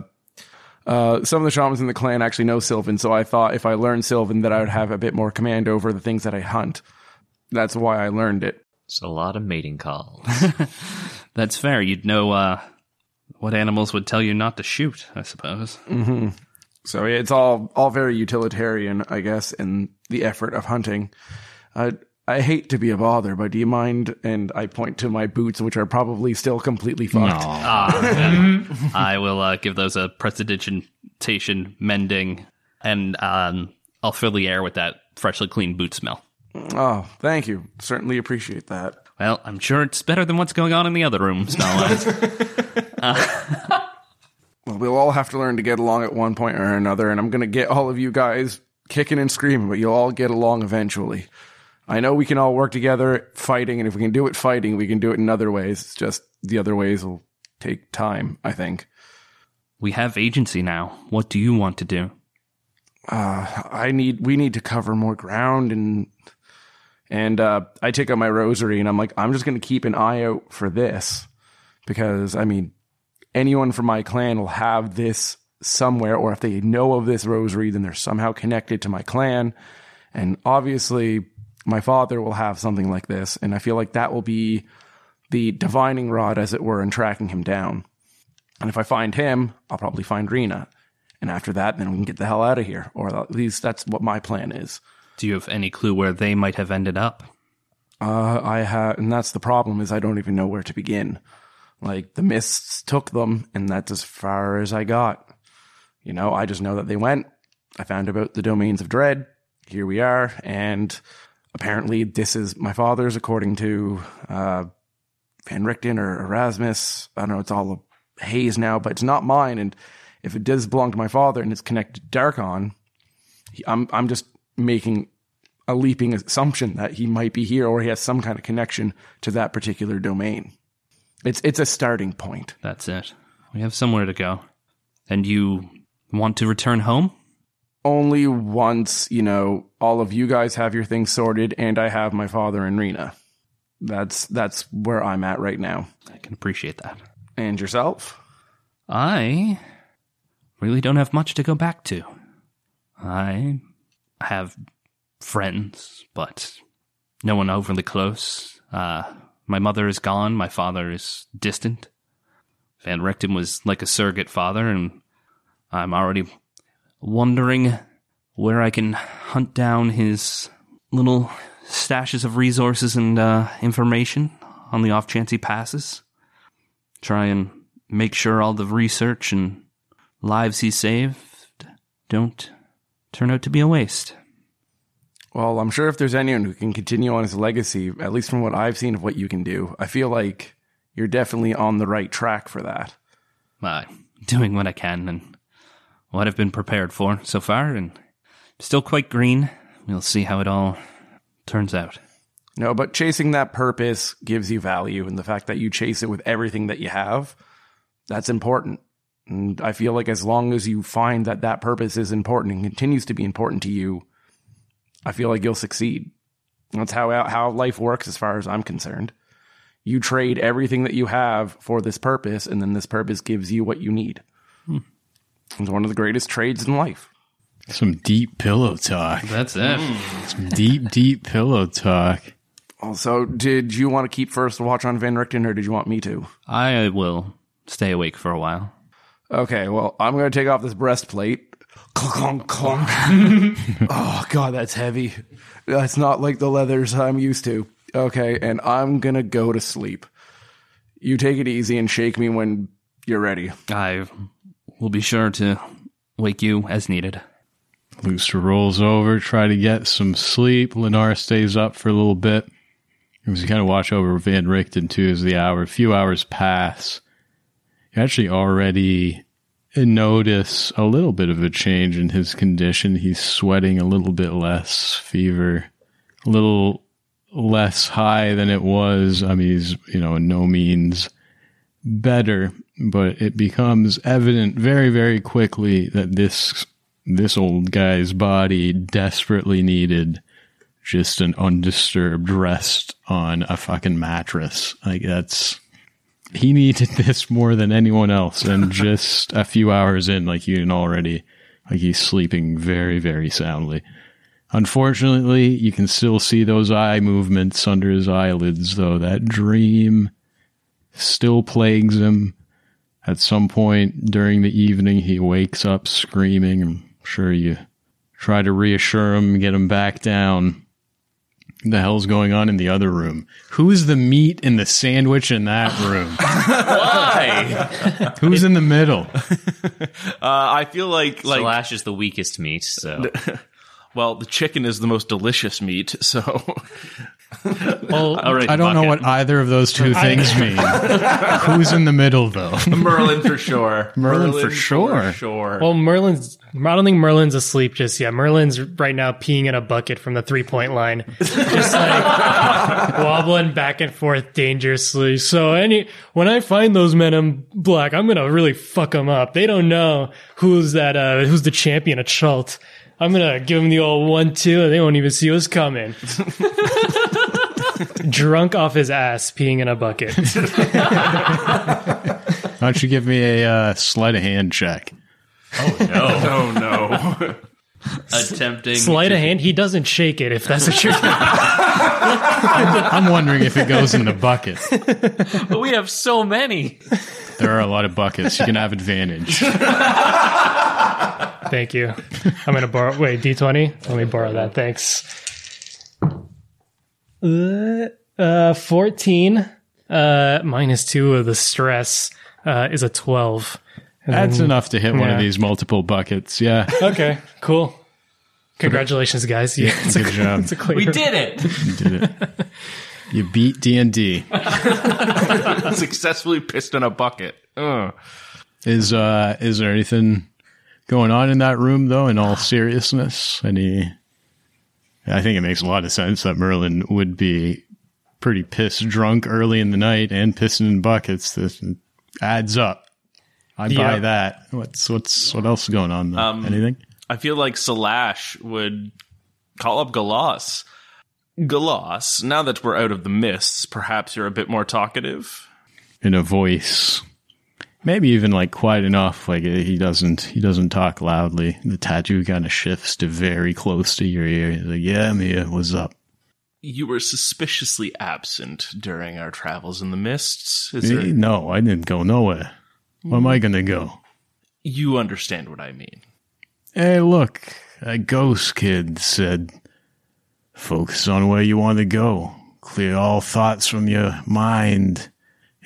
[SPEAKER 5] uh, some of the shamans in the clan actually know Sylvan. So I thought if I learned Sylvan, that I would have a bit more command over the things that I hunt. That's why I learned it.
[SPEAKER 4] It's a lot of mating calls. (laughs)
[SPEAKER 1] That's fair. You'd know uh, what animals would tell you not to shoot, I suppose.
[SPEAKER 5] Mm-hmm. So it's all all very utilitarian, I guess, in the effort of hunting. Uh, I hate to be a bother, but do you mind? And I point to my boots, which are probably still completely fucked. (laughs)
[SPEAKER 1] I will uh, give those a prestidigitation mending, and um, I'll fill the air with that freshly cleaned boot smell.
[SPEAKER 5] Oh, thank you. Certainly appreciate that.
[SPEAKER 1] Well, I'm sure it's better than what's going on in the other room, smell (laughs) wise. (laughs)
[SPEAKER 5] Well, we'll all have to learn to get along at one point or another, and I'm going to get all of you guys kicking and screaming, but you'll all get along eventually. I know we can all work together fighting, and if we can do it fighting, we can do it in other ways. It's just the other ways will take time, I think.
[SPEAKER 1] we have agency now. What do you want to do?
[SPEAKER 5] I need we need to cover more ground and and uh, I take out my rosary and I'm like I'm just going to keep an eye out for this because I mean anyone from my clan will have this somewhere or if they know of this rosary then they're somehow connected to my clan and obviously my father will have something like this and I feel like that will be the divining rod as it were in tracking him down and if I find him I'll probably find Rena and after that, then we can get the hell out of here. Or at least that's what my plan is.
[SPEAKER 1] Do you have any clue where they might have ended up?
[SPEAKER 5] Uh, I have, and that's the problem is I don't even know where to begin. Like the mists took them, and that's as far as I got. You know, I just know that they went. I found about the domains of dread. Here we are, and apparently this is my father's, according to uh, Van Richten or Erasmus. I don't know. It's all a haze now, but it's not mine. And if it does belong to my father and it's connected to Darkon, I'm I'm just making a leaping assumption that he might be here or he has some kind of connection to that particular domain. It's it's a starting point.
[SPEAKER 1] That's it. We have somewhere to go. And you want to return home?
[SPEAKER 5] Only once, you know, all of you guys have your things sorted and I have my father and Rena. That's that's where I'm at right now.
[SPEAKER 1] I can appreciate that.
[SPEAKER 5] And yourself?
[SPEAKER 1] I really don't have much to go back to. I have friends, but no one overly close. Uh, my mother is gone. My father is distant. Van Richten was like a surrogate father, and I'm already wondering where I can hunt down his little
[SPEAKER 7] stashes of resources and uh, information on the off chance he passes. Try and make sure all the research and lives he saved don't turn out to be a waste.
[SPEAKER 5] Well, I'm sure if there's anyone who can continue on his legacy, at least from what I've seen of what you can do, I feel like you're definitely on the right track for that.
[SPEAKER 7] Uh, doing what I can and what I've been prepared for so far, and still quite green. We'll see how it all turns out.
[SPEAKER 5] No, but chasing that purpose gives you value, and the fact that you chase it with everything that you have, that's important. And I feel like as long as you find that that purpose is important and continues to be important to you, I feel like you'll succeed. That's how how life works, as far as I'm concerned. You trade everything that you have for this purpose, and then this purpose gives you what you need. Hmm. It's one of the greatest trades in life.
[SPEAKER 3] Some deep pillow talk.
[SPEAKER 1] That's it.
[SPEAKER 3] Some deep, deep pillow talk.
[SPEAKER 5] Also, did you want to keep first watch on Van Richten, or did you want me to?
[SPEAKER 7] I will stay awake for a while.
[SPEAKER 5] Okay, well, I'm going to take off this breastplate. Clunk, clunk, clunk. (laughs) oh, God, that's heavy. That's not like the leathers I'm used to. Okay, and I'm going to go to sleep. You take it easy and shake me when you're ready.
[SPEAKER 7] I will be sure to wake you as needed.
[SPEAKER 3] Lucer rolls over, try to get some sleep. Lennar stays up for a little bit. You kind of watch over Van Richten too as the hour, a few hours pass. You actually already notice a little bit of a change in his condition. He's sweating a little bit less, fever, a little less high than it was. I mean, he's, you know, in no means better, but it becomes evident very, very quickly that this this old guy's body desperately needed just an undisturbed rest on a fucking mattress. Like that's he needed (laughs) this more than anyone else, and (laughs) just a few hours in, like you can already like he's sleeping very, very soundly. Unfortunately, you can still see those eye movements under his eyelids, though. That dream still plagues him. At some point during the evening, he wakes up screaming. I'm sure you try to reassure him, get him back down. The hell's going on in the other room? Who's the meat in the sandwich in that room? (laughs)
[SPEAKER 4] Why?
[SPEAKER 3] Who's in the middle? (laughs)
[SPEAKER 6] Uh, I feel like like
[SPEAKER 4] Slash is the weakest meat, so (laughs)
[SPEAKER 6] well, the chicken is the most delicious meat. So (laughs)
[SPEAKER 2] Well,
[SPEAKER 6] all right,
[SPEAKER 3] I don't know
[SPEAKER 6] bucket.
[SPEAKER 3] what either of those two things (laughs) mean. Who's in the middle, though? (laughs)
[SPEAKER 6] Merlin for sure.
[SPEAKER 3] Merlin for sure.
[SPEAKER 6] sure.
[SPEAKER 2] well, Merlin's. I don't think Merlin's asleep just yet. Merlin's right now peeing in a bucket from the three point line, just like wobbling back and forth dangerously. So any when I find those men in black, I'm gonna really fuck them up. They don't know who's that. Uh, who's the champion of Chult. I'm gonna give them the old one two, and they won't even see us coming. (laughs) Drunk off his ass, peeing in a bucket. (laughs)
[SPEAKER 3] Why don't you give me a uh, sleight of hand check?
[SPEAKER 6] Oh no! (laughs) oh no.
[SPEAKER 1] Attempting.
[SPEAKER 2] Sleight
[SPEAKER 1] to-
[SPEAKER 2] of hand, he doesn't shake it. If that's what you're.
[SPEAKER 3] I'm wondering if it goes in the bucket.
[SPEAKER 4] but we have so many.
[SPEAKER 3] There are a lot of buckets. You can have advantage.
[SPEAKER 2] Thank you. I'm gonna borrow. Wait, D20. Let me borrow that. Thanks. Uh, uh 14 uh minus two of the stress uh is a 12. And
[SPEAKER 3] That's
[SPEAKER 2] then-
[SPEAKER 3] enough to hit one of these multiple buckets. Yeah, (laughs)
[SPEAKER 2] Okay, cool. Congratulations, guys. Yeah, it's a,
[SPEAKER 3] good job.
[SPEAKER 2] It's a clear.
[SPEAKER 4] We did it. (laughs)
[SPEAKER 3] You did it. You beat D and D. (laughs)
[SPEAKER 6] Successfully pissed in a bucket. Ugh.
[SPEAKER 3] Is uh is there anything going on in that room though? In all seriousness, any? I think it makes a lot of sense that Merlin would be pretty pissed drunk early in the night and pissing in buckets. This adds up. I buy that. What's what's what else is going on? Though? Um, Anything?
[SPEAKER 6] I feel like Salash would call up Galas. Galas, now that we're out of the mists, perhaps you're a bit more talkative.
[SPEAKER 3] in a voice maybe even like quiet enough like uh, he doesn't he doesn't talk loudly the tattoo kind of shifts to very close to your ear He's like yeah mia what's up
[SPEAKER 6] You were suspiciously absent during our travels in the mists. Is
[SPEAKER 3] Eh,
[SPEAKER 6] there,
[SPEAKER 3] no i didn't go nowhere where am i gonna go
[SPEAKER 6] you understand what I mean?
[SPEAKER 3] hey look a ghost kid said focus on where you want to go. Clear all thoughts from your mind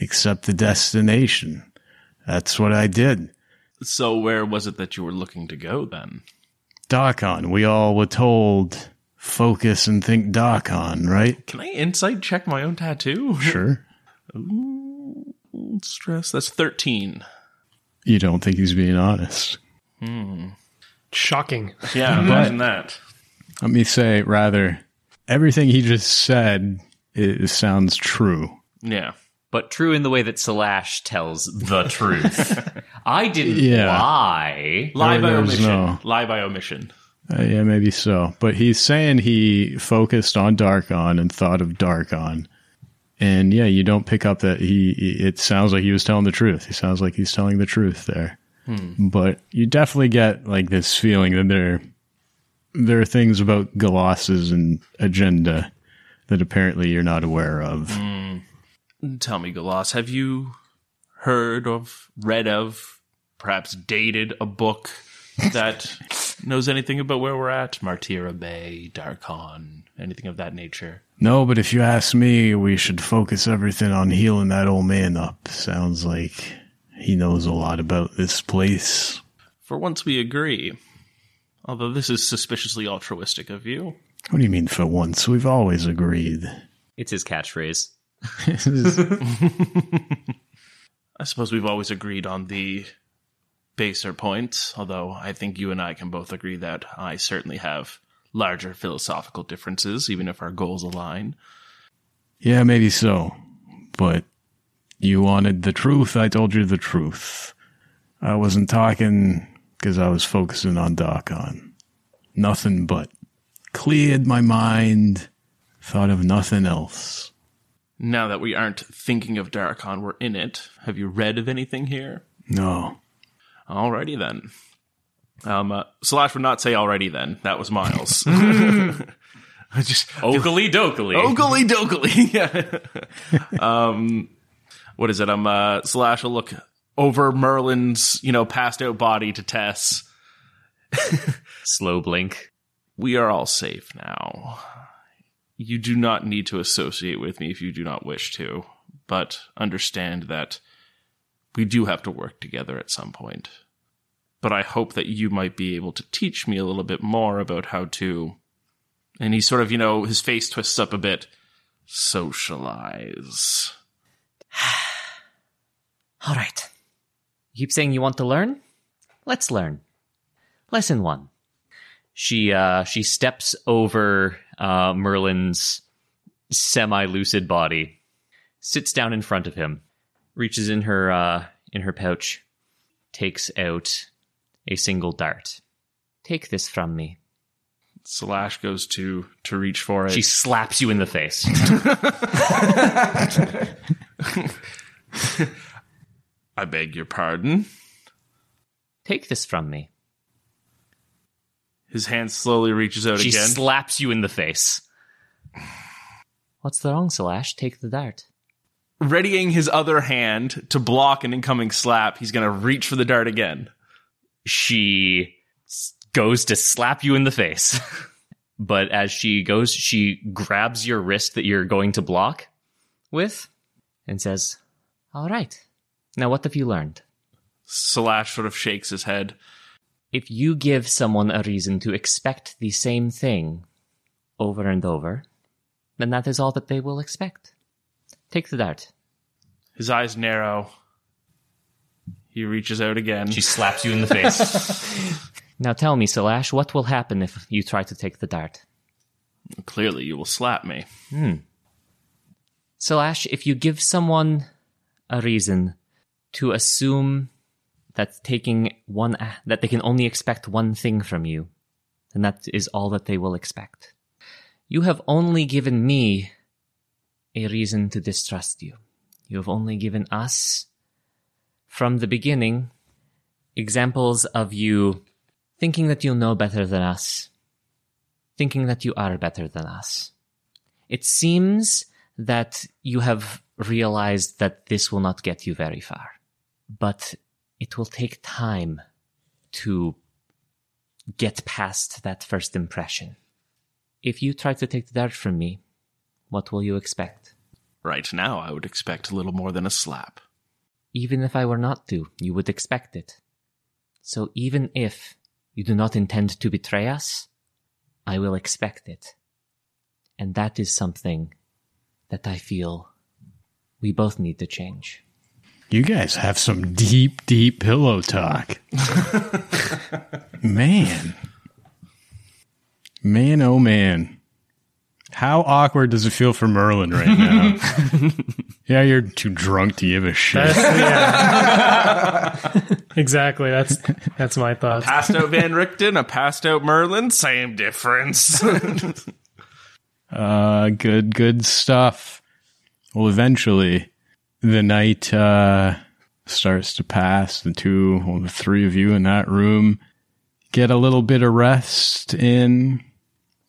[SPEAKER 3] except the destination. That's what I did.
[SPEAKER 6] So where was it that you were looking to go then?
[SPEAKER 3] Darkon, we all were told focus and think Darkon, right?
[SPEAKER 6] Can I insight check my own tattoo? (laughs)
[SPEAKER 3] Sure.
[SPEAKER 6] Stress. That's 13.
[SPEAKER 3] You don't think he's being honest. Hmm.
[SPEAKER 2] Shocking.
[SPEAKER 6] Yeah, imagine that.
[SPEAKER 3] Let me say, rather, everything he just said it sounds true.
[SPEAKER 6] Yeah.
[SPEAKER 4] But true in the way that Slash tells the (laughs) truth. I didn't
[SPEAKER 3] Yeah.
[SPEAKER 4] lie.
[SPEAKER 6] Lie by
[SPEAKER 3] There's
[SPEAKER 6] omission.
[SPEAKER 3] no-
[SPEAKER 6] Lie by omission.
[SPEAKER 3] Uh, yeah, maybe so. But he's saying he focused on Darkon and thought of Darkon. And yeah, you don't pick up that he, it sounds like he was telling the truth. He sounds like he's telling the truth there. But you definitely get like this feeling that there, there are things about Galas's and agenda that apparently you're not aware of.
[SPEAKER 6] Tell me, Galas, have you heard of, read of, perhaps dated a book (laughs) that knows anything about where we're at? Martira Bay, Darkon, anything of that nature?
[SPEAKER 3] No, but if you ask me, we should focus everything on healing that old man up. Sounds like he knows a lot about this place.
[SPEAKER 6] For once we agree. Although this is suspiciously altruistic of you.
[SPEAKER 3] What do you mean for once? We've always agreed.
[SPEAKER 4] It's his catchphrase. (laughs)
[SPEAKER 6] I suppose we've always agreed on the baser points, although I think you and I can both agree that I certainly have larger philosophical differences, even if our goals align.
[SPEAKER 3] yeah, maybe so. But you wanted the truth. I told you the truth. I wasn't talking because I was focusing on Darkon. Nothing but. Cleared my mind. Thought of nothing else.
[SPEAKER 6] Now that we aren't thinking of Darkon, we're in it. Have you read of anything here?
[SPEAKER 3] No.
[SPEAKER 6] Alrighty then. Um, uh, Slash would not say alrighty then. That was Miles. (laughs) (laughs) I just
[SPEAKER 4] Oakley dokley.
[SPEAKER 6] Ogly dokily. (laughs) yeah. um, what is it? Um, uh, Slash will look over Merlin's, you know, passed out body to Tess.
[SPEAKER 4] Slow blink.
[SPEAKER 6] We are all safe now. You do not need to associate with me if you do not wish to, but understand that we do have to work together at some point. But I hope that you might be able to teach me a little bit more about how to. And he sort of, you know, his face twists up a bit. Socialize. (sighs)
[SPEAKER 8] All right. You keep saying you want to learn? Let's learn. Lesson one.
[SPEAKER 4] She uh she steps over uh Merlin's semi-lucid body, sits down in front of him, reaches in her uh in her pouch, takes out a single dart.
[SPEAKER 8] Take this from me.
[SPEAKER 6] Slash goes to to reach for it.
[SPEAKER 4] She slaps you in the face. (laughs)
[SPEAKER 6] I beg your pardon.
[SPEAKER 8] Take this from me.
[SPEAKER 6] His hand slowly reaches out
[SPEAKER 4] she
[SPEAKER 6] again.
[SPEAKER 4] slaps you in the face. (sighs)
[SPEAKER 8] What's the wrong, Slash? Take the dart.
[SPEAKER 6] Readying his other hand to block an incoming slap, he's going to reach for the dart again.
[SPEAKER 4] She goes to slap you in the face. (laughs) but as she goes, she grabs your wrist that you're going to block with
[SPEAKER 8] and says, All right. Now, what have you learned?
[SPEAKER 6] Slash sort of shakes his head.
[SPEAKER 8] If you give someone a reason to expect the same thing over and over, then that is all that they will expect. Take the dart.
[SPEAKER 6] His eyes narrow. He reaches out again.
[SPEAKER 4] she slaps you in the face. (laughs)
[SPEAKER 8] Now tell me, Salash, what will happen if you try to take the dart?
[SPEAKER 6] Clearly, you will slap me. Hmm.
[SPEAKER 8] Salash, if you give someone a reason to assume that taking one that they can only expect one thing from you, And that is all that they will expect. You have only given me a reason to distrust you. You have only given us from the beginning examples of you thinking that you know better than us, thinking that you are better than us. It seems that you have realized that this will not get you very far, but it will take time to get past that first impression. If you try to take the dart from me, what will you expect?
[SPEAKER 6] Right now, I would expect a little more than a slap.
[SPEAKER 8] Even if I were not to, you would expect it. So even if you do not intend to betray us, I will expect it. And that is something that I feel we both need to change.
[SPEAKER 3] You guys have some deep, deep pillow talk. man. Man, oh man. How awkward does it feel for Merlin right now? (laughs) yeah, you're too drunk to give a shit.
[SPEAKER 2] That's, yeah. (laughs) exactly. That's that's my thought.
[SPEAKER 6] Passed out Van Richten, a passed out Merlin, same difference. (laughs)
[SPEAKER 3] Uh, good, good stuff. Well, eventually, the night uh, starts to pass. The two, well, the three of you in that room get a little bit of rest in.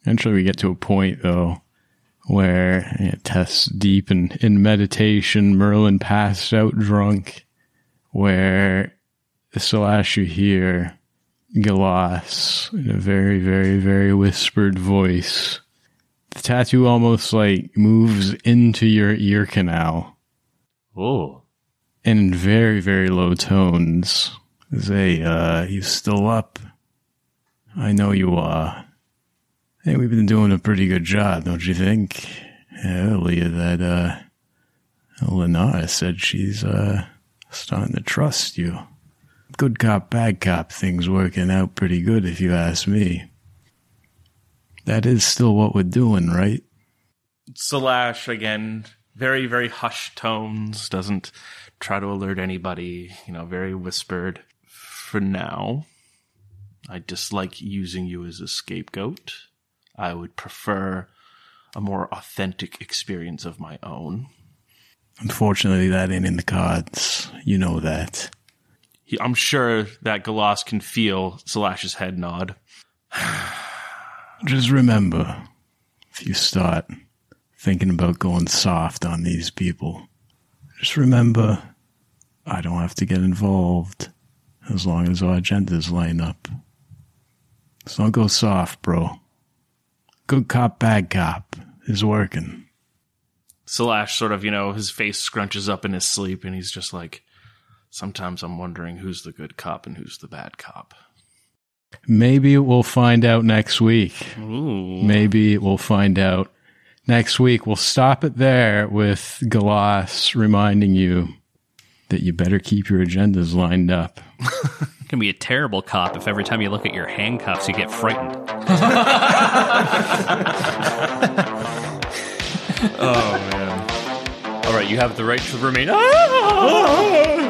[SPEAKER 3] Eventually, we get to a point though where know, Tess deep in, in meditation, Merlin passed out drunk, where Slash you hear Galas in a very, very, very whispered voice. The tattoo almost like moves into your ear canal
[SPEAKER 4] Oh.
[SPEAKER 3] and in very, very low tones. Say, uh, you still up? I know you are. Hey, we've been doing a pretty good job, don't you think? Earlier that, uh, Lenara said she's, uh, starting to trust you. Good cop, bad cop thing's working out pretty good if you ask me. That is still what we're doing, right?
[SPEAKER 6] Salash again, very very hushed tones, doesn't try to alert anybody. You know, very whispered. For now, I dislike using you as a scapegoat. I would prefer a more authentic experience of my own.
[SPEAKER 3] Unfortunately, that ain't in the cards. You know that.
[SPEAKER 6] He, I'm sure that Galas can feel Salash's head nod. (sighs)
[SPEAKER 3] Just remember, if you start thinking about going soft on these people, just remember, I don't have to get involved as long as our agendas line up. So don't go soft, bro. Good cop, bad cop is working.
[SPEAKER 6] Slash sort of, you know, his face scrunches up in his sleep and he's just like, sometimes I'm wondering who's the good cop and who's the bad cop.
[SPEAKER 3] Maybe we'll find out next week.
[SPEAKER 6] Ooh.
[SPEAKER 3] Maybe we'll find out next week. We'll stop it there with Galas reminding you that you better keep your agendas lined up.
[SPEAKER 7] You (laughs) can be a terrible cop if every time you look at your handcuffs you get frightened. (laughs) Oh, man.
[SPEAKER 4] All right, you have the right to remain. Ah!